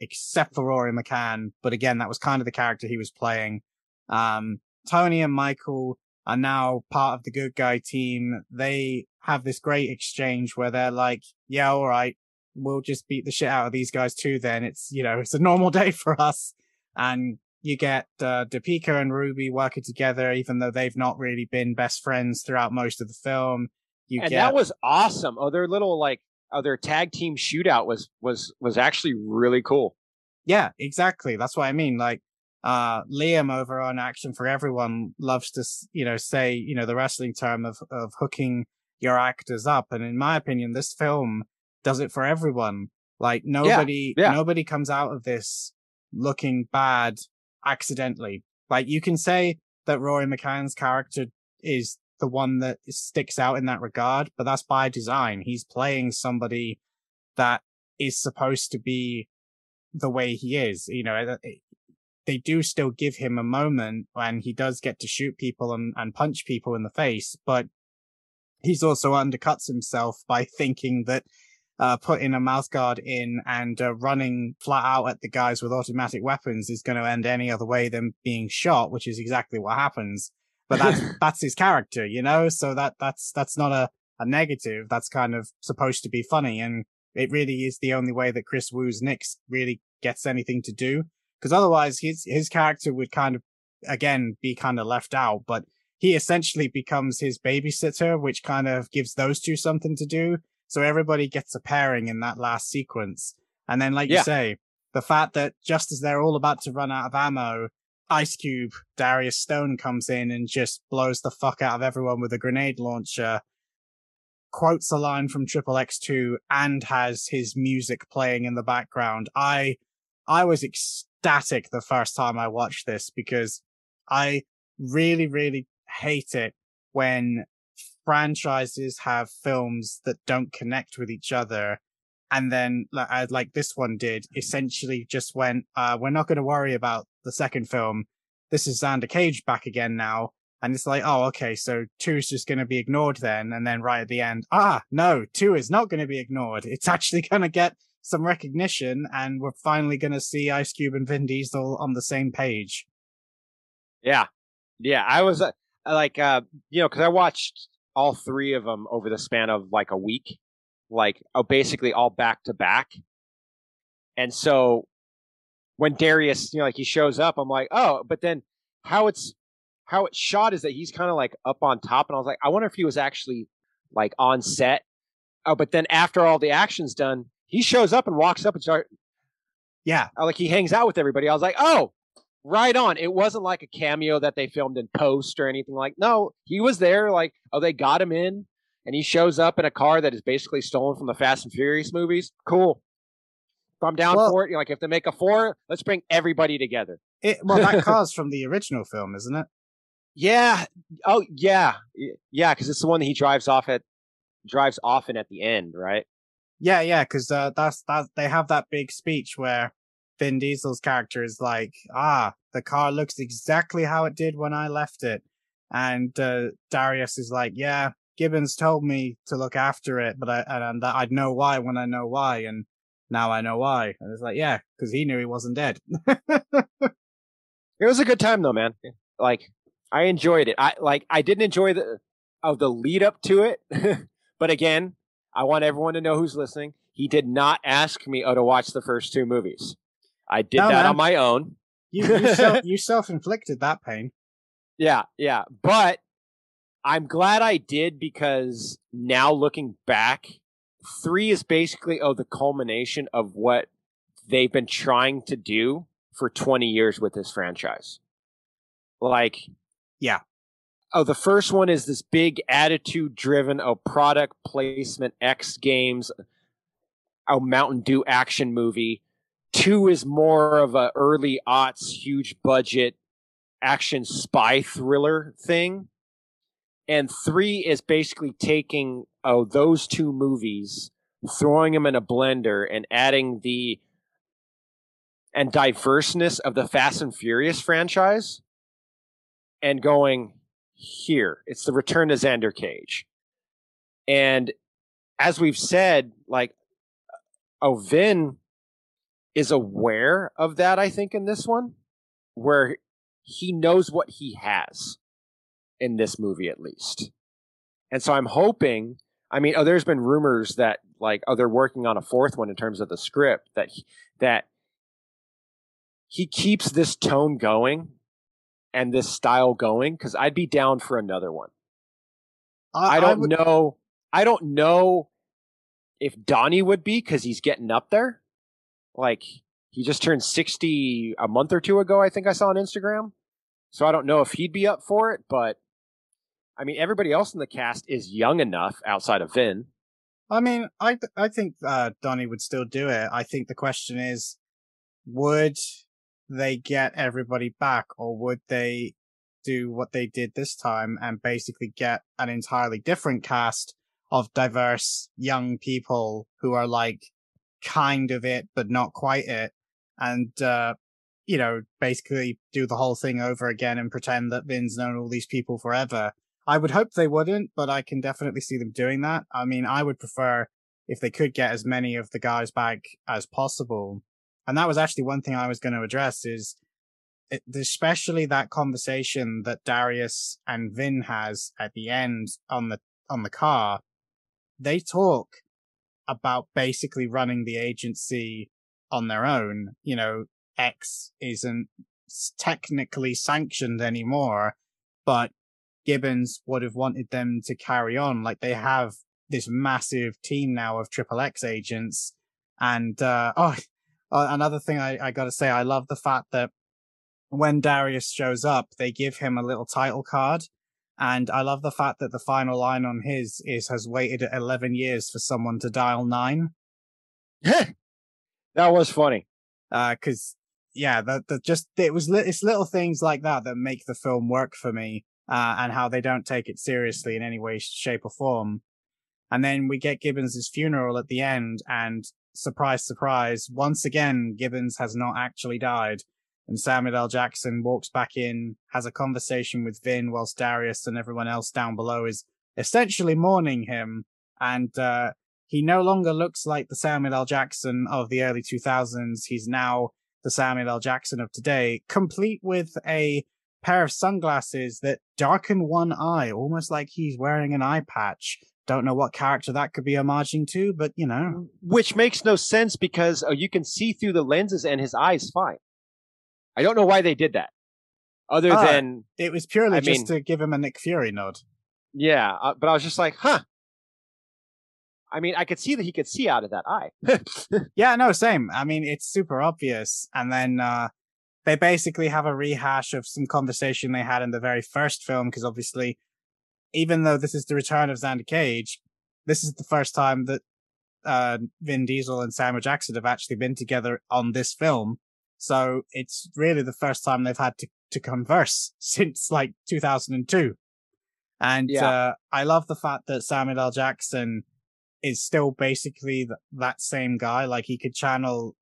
except for Rory McCann. But again, that was kind of the character he was playing. Um, Tony and Michael are now part of the good guy team. They have this great exchange where they're like, yeah, all right, we'll just beat the shit out of these guys too. Then it's, you know, it's a normal [LAUGHS] day for us. And you get, uh, and Ruby working together, even though they've not really been best friends throughout most of the film. You and get, that was awesome. Oh, their little like oh, their tag team shootout was was was actually really cool. Yeah, exactly. That's what I mean. Like, uh, Liam over on Action for Everyone loves to, you know, say, you know, the wrestling term of, of hooking your actors up. And in my opinion, this film does it for everyone. Like nobody, yeah. nobody comes out of this looking bad accidentally. Like you can say that Rory McCann's character is the one that sticks out in that regard, but that's by design. He's playing somebody that is supposed to be the way he is. You know, it- it- they do still give him a moment when he does get to shoot people and, and punch people in the face, but he's also undercuts himself [LAUGHS] by thinking that uh, putting a mouth guard in and uh, running flat out at the guys with automatic weapons is going to end any other way than being shot, which is exactly what happens. But that's that's his character, you know. So that that's that's not a a negative. That's kind of supposed to be funny, and it really is the only way that Kris Wu's Nix really gets anything to do. Because otherwise, his his character would kind of again be kind of left out. But he essentially becomes his babysitter, which kind of gives those two something to do. So everybody gets a pairing in that last sequence. And then, like Yeah. you say, the fact that just as they're all about to run out of ammo, Ice Cube, Darius Stone comes in and just blows the fuck out of everyone with a grenade launcher, quotes a line from Triple X2 and has his music playing in the background. I, I was ecstatic the first time I watched this because I really, really hate it when franchises have films that don't connect with each other. And then, like, like this one did, essentially just went, uh, we're not going to worry about the second film. This is Xander Cage back again now. And it's like, oh, okay, so two is just going to be ignored then. And then right at the end, ah, no, two is not going to be ignored. It's actually [LAUGHS] going to get some recognition and we're finally going to see Ice Cube and Vin Diesel on the same page. Yeah. Yeah. I was uh, like, uh, you know, cause I watched all three of them over the span of like a week, like oh, basically all back to back. And so when Darius, you know, like he shows up, I'm like, oh, but then how it's how it's shot is that he's kind of like up on top, and I was like, I wonder if he was actually like on set. Oh, but then after all the action's done, he shows up and walks up and start. Yeah, uh, like he hangs out with everybody. I was like, oh, right on. It wasn't like a cameo that they filmed in post or anything like. No, he was there. Like, oh, they got him in, and he shows up in a car that is basically stolen from the Fast and Furious movies. Cool. If I'm down well, for it, you know, like if they make a four, let's bring everybody together. It, well, that [LAUGHS] car's from the original film, isn't it? Yeah. Oh, yeah. Yeah, because it's the one that he drives off at drives often at the end, right? Yeah, yeah, because uh, that's that they have that big speech where Vin Diesel's character is like, "Ah, the car looks exactly how it did when I left it," and uh, Darius is like, "Yeah, Gibbons told me to look after it, but I and that I'd know why when I know why, and now I know why." And it's like, "Yeah, because he knew he wasn't dead." [LAUGHS] it was a good time though, man. Like I enjoyed it. I like I didn't enjoy the of the lead up to it, [LAUGHS] but again, I want everyone to know who's listening. He did not ask me oh, to watch the first two movies. I did no, that man. on my own. You you, self, [LAUGHS] you self-inflicted that pain. Yeah, yeah, but I'm glad I did because now looking back, three is basically oh the culmination of what they've been trying to do for 20 years with this franchise. Like yeah. Oh, the first one is this big attitude driven, oh, product placement, X Games, oh, Mountain Dew action movie. Two is more of a early aughts, huge budget action spy thriller thing. And three is basically taking, oh, those two movies, throwing them in a blender and adding the and diverseness of the Fast and Furious franchise and going here. It's the return to Xander Cage. And as we've said, like, uh, oh, Vin is aware of that, I think, in this one, where he knows what he has in this movie, at least. And so I'm hoping, I mean, oh, there's been rumors that, like, oh, they're working on a fourth one in terms of the script, that, he, that he keeps this tone going and this style going because I'd be down for another one. I, I don't I would... know. I don't know if Donnie would be because he's getting up there. Like he just turned sixty a month or two ago. I think I saw on Instagram. So I don't know if he'd be up for it, but I mean, everybody else in the cast is young enough outside of Vin. I mean, I I think uh, Donnie would still do it. I think the question is, would they get everybody back or would they do what they did this time and basically get an entirely different cast of diverse young people who are like kind of it but not quite it and uh you know basically do the whole thing over again and pretend that Vin's known all these people forever. I would hope they wouldn't, but I can definitely see them doing that. I mean, I would prefer if they could get as many of the guys back as possible and that was actually one thing I was going to address is it, especially that conversation that Darius and Vin has at the end on the on the car. They talk about basically running the agency on their own. You know, X isn't technically sanctioned anymore, but Gibbons would have wanted them to carry on. Like they have this massive team now of Triple X agents. And, uh, oh, [LAUGHS] uh, another thing I, I got to say, I love the fact that when Darius shows up, they give him a little title card. And I love the fact that the final line on his is has waited 11 years for someone to dial nine. that was funny. Uh, Because yeah, the, the just it was li- it's little things like that that make the film work for me, uh, and how they don't take it seriously in any way, shape, or form. And then we get Gibbons' funeral at the end, and surprise, surprise, once again, Gibbons has not actually died. And Samuel L. Jackson walks back in, has a conversation with Vin, whilst Darius and everyone else down below is essentially mourning him. And uh, he no longer looks like the Samuel L. Jackson of the early 2000s. He's now the Samuel L. Jackson of today, complete with a pair of sunglasses that darken one eye, almost like he's wearing an eye patch. Don't know what character that could be homaging to, but you know. Which makes no sense because oh, you can see through the lenses and his eyes fine. I don't know why they did that. Other Uh, than, It was purely I just mean- to give him a Nick Fury nod. yeah, uh, but I was just like, huh. I mean, I could see that he could see out of that eye. [LAUGHS] Yeah, no, same. I mean, it's super obvious. And then uh they basically have a rehash of some conversation they had in the very first film, because obviously, even though this is the return of Xander Cage, this is the first time that uh Vin Diesel and Samuel Jackson have actually been together on this film. So it's really the first time they've had to, to converse [LAUGHS] since like 2002. And Yeah. uh, I love the fact that Samuel L. Jackson is still basically th- that same guy. Like he could channel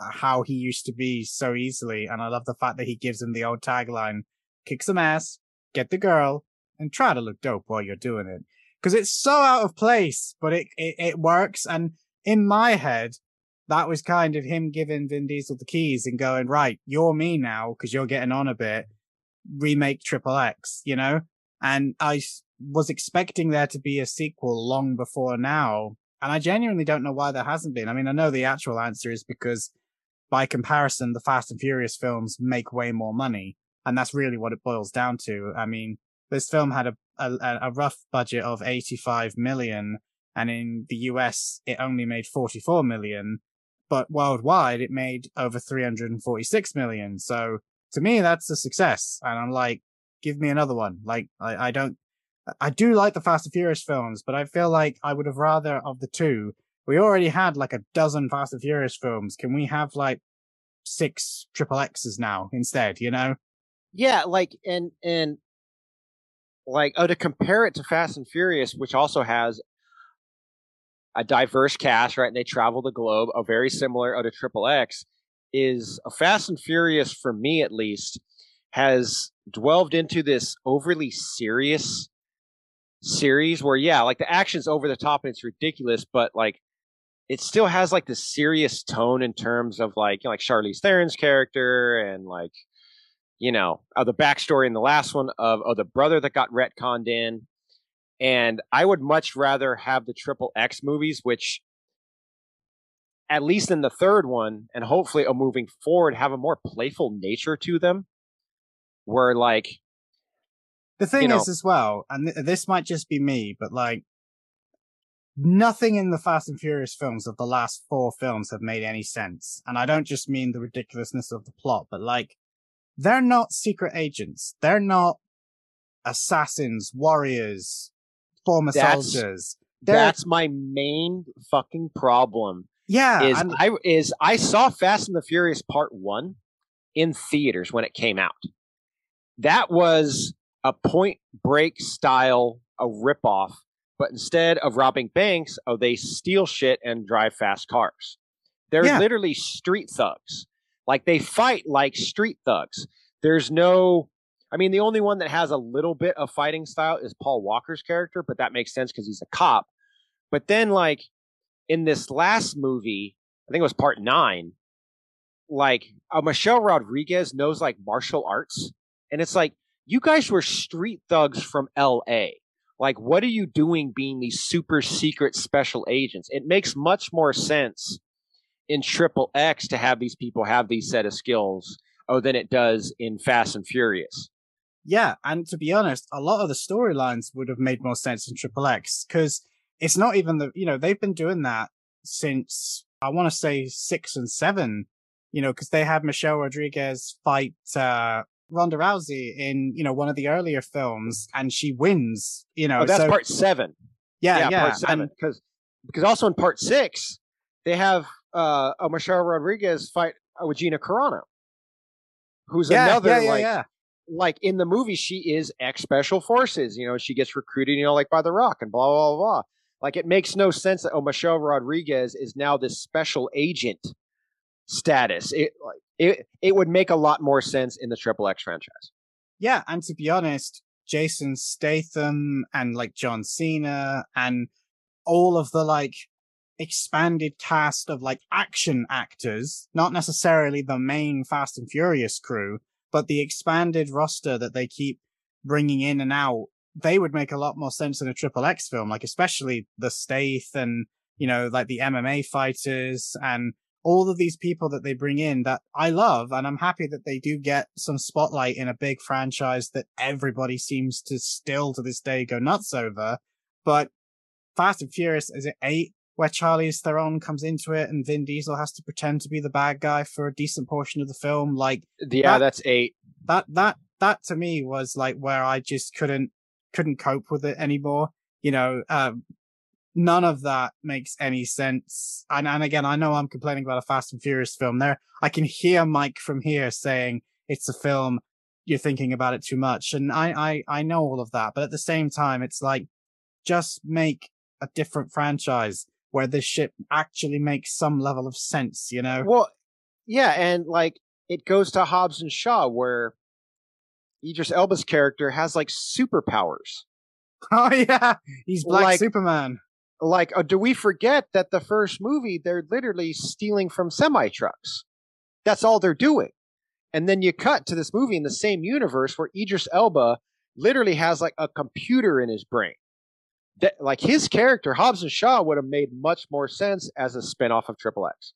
Uh, how he used to be so easily. And I love the fact that he gives him the old tagline, kick some ass, get the girl, and try to look dope while you're doing it. Cause it's so out of place, but it, it, it works. And in my head, that was kind of him giving Vin Diesel the keys and going, right, you're me now because you're getting on a bit. Remake Triple X, you know? And I was expecting there to be a sequel long before now. And I genuinely don't know why there hasn't been. I mean, I know the actual answer is because by comparison, the Fast and Furious films make way more money. And that's really what it boils down to. I mean, this film had a, a, a rough budget of 85 million. And in the US, it only made 44 million but worldwide it made over 346 million. So to me, that's a success. And I'm like, give me another one. Like, I, I don't, I do like the Fast and Furious films, but I feel like I would have rather of the two. We already had like a dozen Fast and Furious films. Can we have like six triple X's now instead, you know? yeah, like and and like oh to compare it to Fast and Furious, which also has a diverse cast, right? And they travel the globe, a very similar oh, to Triple X, is a Fast and Furious for me at least has dwelled into this overly serious series where yeah, like the action's over the top and it's ridiculous, but like it still has like the serious tone in terms of like you know, like Charlize Theron's character and like you know uh, the backstory in the last one of oh the brother that got retconned in. And i would much rather have the triple x movies which at least in the third one and hopefully uh, moving forward have a more playful nature to them where like The thing know- is, as well, and th- this might just be me, but like, nothing in the Fast and Furious films of the last four films have made any sense. And I don't just mean the ridiculousness of the plot, but like, they're not secret agents. They're not assassins, warriors, former That's- soldiers. They're, that's my main fucking problem yeah, is and- I is I saw Fast and the Furious Part One in theaters when it came out. That was a Point Break style a ripoff, but instead of robbing banks, oh, they steal shit and drive fast cars. They're Yeah. literally street thugs. Like they fight like street thugs. There's no. I mean, the only one that has a little bit of fighting style is Paul Walker's character, but that makes sense because he's a cop. But then, like, in this last movie, I think it was part nine, like uh, Michelle Rodriguez knows like martial arts, and it's like you guys were street thugs from L.A. Like, what are you doing being these super secret special agents? It makes much more sense in Triple X to have these people have these set of skills, oh, than it does in Fast and Furious. Yeah, and to be honest, a lot of the storylines would have made more sense in Triple X because it's not even the you know they've been doing that since I want to say six and seven, you know, because they had Michelle Rodriguez fight uh, Ronda Rousey in you know one of the earlier films, and she wins. You know, Oh, that's so, part seven. yeah, yeah, part seven. and Because because also in part six they have uh, a Michelle Rodriguez fight uh, with Gina Carano. who's yeah, another yeah, yeah, like yeah. like in the movie she is ex special forces. You know, she gets recruited, you know, like by the Rock and blah blah blah. blah. Like it makes no sense that oh Michelle Rodriguez is now this special agent status. It it it would make a lot more sense in the Triple X franchise. Yeah, and to be honest, Jason Statham and like John Cena and all of the like expanded cast of like action actors, not necessarily the main Fast and Furious crew, but the expanded roster that they keep bringing in and out, they would make a lot more sense in a Triple X film, like especially the Stath and, you know, like the MMA fighters and all of these people that they bring in that I love. And I'm happy that they do get some spotlight in a big franchise that everybody seems to still to this day go nuts over. But Fast and Furious, is it eight? Where Charlize Theron comes into it and Vin Diesel has to pretend to be the bad guy for a decent portion of the film. Like Yeah, That- that's eight. that, that, that to me was like where I just couldn't, couldn't cope with it anymore. You know, um, none of that makes any sense. And, and again, I know I'm complaining about a Fast and Furious film there. I can hear Mike from here saying it's a film. You're thinking about it too much. And I, I, I know all of that. But at the same time, it's like, just make a different franchise where this shit actually makes some level of sense, you know? Well, yeah, and like it goes to Hobbs and Shaw where Idris Elba's character has like superpowers. [LAUGHS] Oh yeah, he's Black Like- Superman. Like, uh, do we forget that the first movie they're literally stealing from semi trucks? That's all they're doing. And then you cut to this movie in the same universe where Idris Elba literally has like a computer in his brain. That like his character Hobbs and Shaw would have made much more sense as a spin-off of Triple X.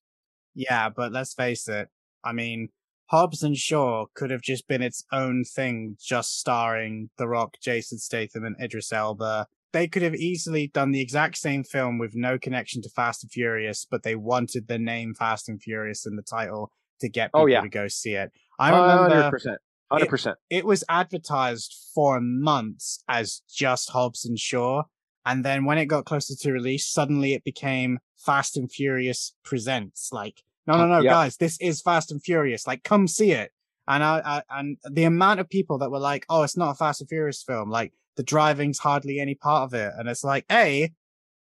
Yeah, but let's face it. I mean, Hobbs and Shaw could have just been its own thing, just starring The Rock, Jason Statham, and Idris Elba. They could have easily done the exact same film with no connection to Fast and Furious, but they wanted the name Fast and Furious in the title to get oh, people Oh, yeah. to go see it. I remember Hundred percent. Hundred percent. it was advertised for months as just Hobbs and Shaw. And then when it got closer to release, suddenly it became Fast and Furious Presents. Like, no, no, no, Yep. guys, this is Fast and Furious. Like, come see it. And I, I, and the amount of people that were like, oh, it's not a Fast and Furious film. Like, the driving's hardly any part of it. And it's like, A,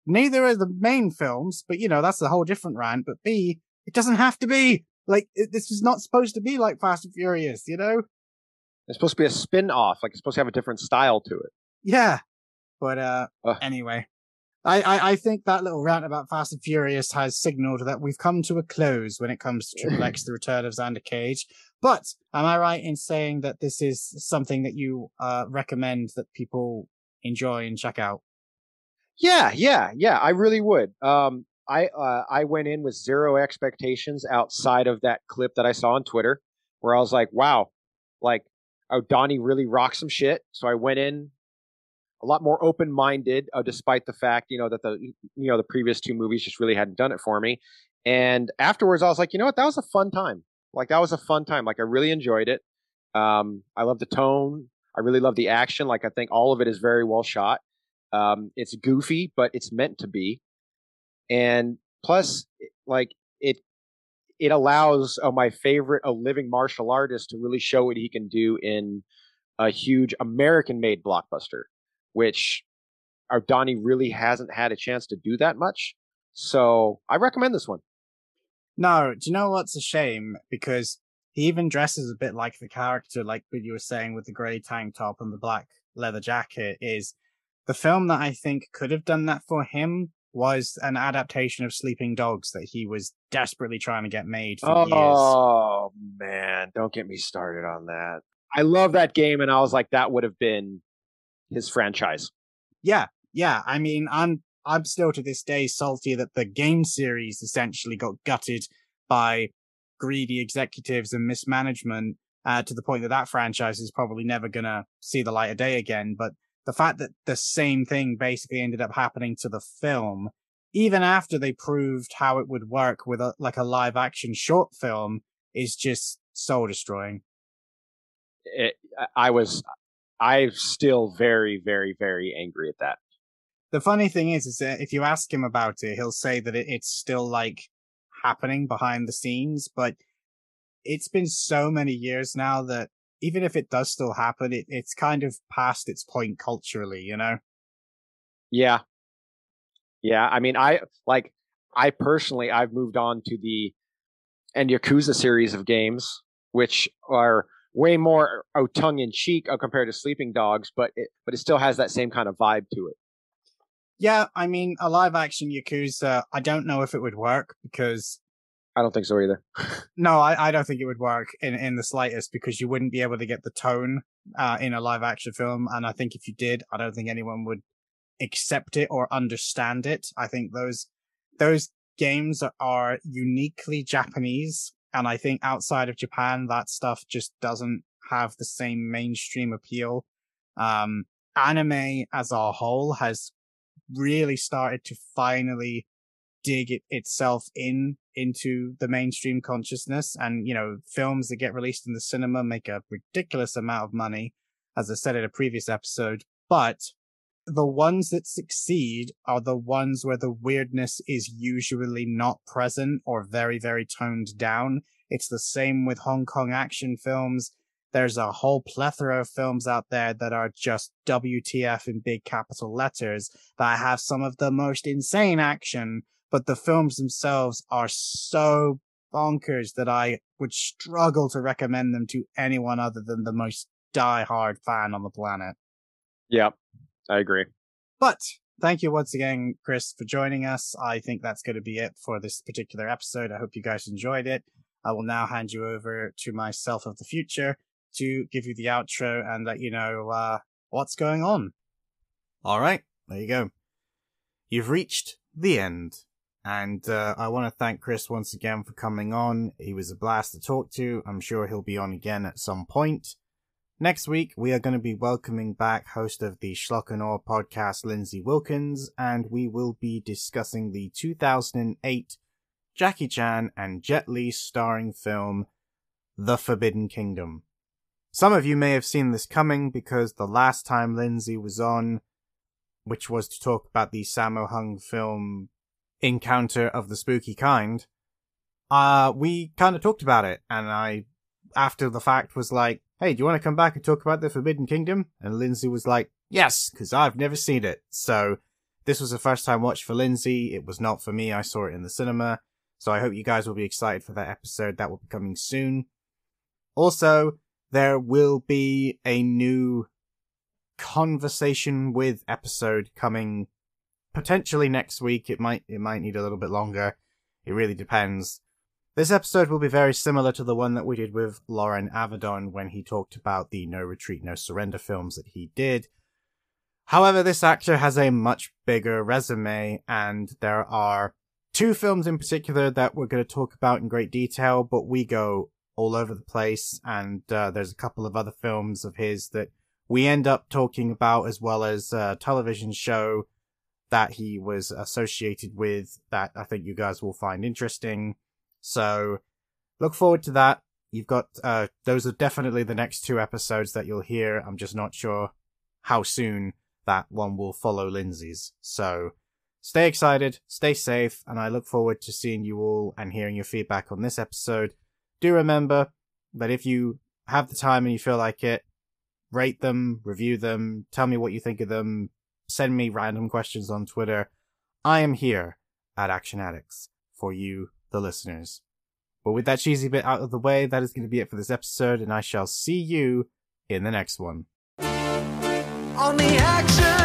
neither are the main films, but you know, that's a whole different rant. But B, it doesn't have to be. Like, it, this is not supposed to be like Fast and Furious, you know? It's supposed to be a spin-off. Like it's supposed to have a different style to it. Yeah. But uh Ugh. anyway. I, I, I think that little rant about Fast and Furious has signaled that we've come to a close when it comes to Triple X The Return of Xander Cage. But am I right in saying that this is something that you uh recommend that people enjoy and check out? Yeah, yeah, yeah. I really would. Um, I uh, I went in with zero expectations outside of that clip that I saw on Twitter, where I was like, "Wow, like oh Donnie really rocks some shit." So I went in a lot more open minded, uh, despite the fact you know that the you know the previous two movies just really hadn't done it for me. And afterwards, I was like, you know what, that was a fun time. Like that was a fun time. Like I really enjoyed it. Um, I love the tone. I really love the action. Like I think all of it is very well shot. Um, it's goofy, but it's meant to be. And plus, like it, it allows uh, my favorite, a living martial artist, to really show what he can do in a huge American-made blockbuster, which our Donnie really hasn't had a chance to do that much. So I recommend this one. No, do you know what's a shame? Because he even dresses a bit like the character, like what you were saying with the grey tank top and the black leather jacket. Is the film that I think could have done that for him was an adaptation of Sleeping Dogs that he was desperately trying to get made for years. Oh man, don't get me started on that. I love that game, and I was like, that would have been his franchise. Yeah, yeah. I mean, I'm I'm still to this day salty that the game series essentially got gutted by greedy executives and mismanagement uh, to the point that that franchise is probably never gonna see the light of day again. But the fact that the same thing basically ended up happening to the film, even after they proved how it would work with a like a live action short film, is just soul destroying. It, I was, I'm still very, very, very angry at that. The funny thing is, is that if you ask him about it, he'll say that it, it's still like happening behind the scenes, but it's been so many years now that even if it does still happen, it, it's kind of past its point culturally, you know? Yeah. Yeah. I mean, I like, I personally, I've moved on to the and Yakuza series of games, which are way more oh, tongue in cheek uh, compared to Sleeping Dogs, but it, but it still has that same kind of vibe to it. Yeah, I mean, a live action Yakuza, I don't know if it would work because I don't think so either. [LAUGHS] no, I, I don't think it would work in, in the slightest because you wouldn't be able to get the tone uh, in a live action film. And I think if you did, I don't think anyone would accept it or understand it. I think those those games are uniquely Japanese. And I think outside of Japan, that stuff just doesn't have the same mainstream appeal. Um, anime as a whole has really started to finally dig it itself in into the mainstream consciousness and you know films that get released in the cinema make a ridiculous amount of money as i said in a previous episode but the ones that succeed are the ones where the weirdness is usually not present or very, very toned down. It's the same with Hong Kong action films. There's a whole plethora of films out there that are just WTF in big capital letters that have some of the most insane action, but the films themselves are so bonkers that I would struggle to recommend them to anyone other than the most die-hard fan on the planet. Yep. I agree. But thank you once again, Chris, for joining us. I think that's going to be it for this particular episode. I hope you guys enjoyed it. I will now hand you over to myself of the future to give you the outro and let you know uh, what's going on. All right, there you go. You've reached the end. And uh, I want to thank Chris once again for coming on. He was a blast to talk to. I'm sure he'll be on again at some point. Next week, we are going to be welcoming back host of the Schlock and Awe podcast, Lindsay Wilkins, and we will be discussing the 2008 Jackie Chan and Jet Li starring film, The Forbidden Kingdom. Some of you may have seen this coming because the last time Lindsay was on, which was to talk about the Sammo Hung film Encounter of the Spooky Kind, uh, we kind of talked about it, and I, after the fact, was like, hey, do you want to come back and talk about the Forbidden Kingdom? And Lindsay was like, yes, because I've never seen it. So this was a first time watch for Lindsay. It was not for me. I saw it in the cinema. So I hope you guys will be excited for that episode. That will be coming soon. Also, there will be a new conversation with episode coming potentially next week. It might, it might need a little bit longer. It really depends. This episode will be very similar to the one that we did with Loren Avedon when he talked about the No Retreat, No Surrender films that he did. However, this actor has a much bigger resume, and there are two films in particular that we're going to talk about in great detail, but we go all over the place, and uh, there's a couple of other films of his that we end up talking about, as well as a television show that he was associated with that I think you guys will find interesting. So look forward to that. You've got, uh, those are definitely the next two episodes that you'll hear. I'm just not sure how soon that one will follow Lindsay's. So stay excited, stay safe, and I look forward to seeing you all and hearing your feedback on this episode. Do remember that if you have the time and you feel like it, rate them, review them, tell me what you think of them, send me random questions on Twitter. I am here at Action Addicts for you the listeners. But with that cheesy bit out of the way, that is going to be it for this episode, and I shall see you in the next one. On the action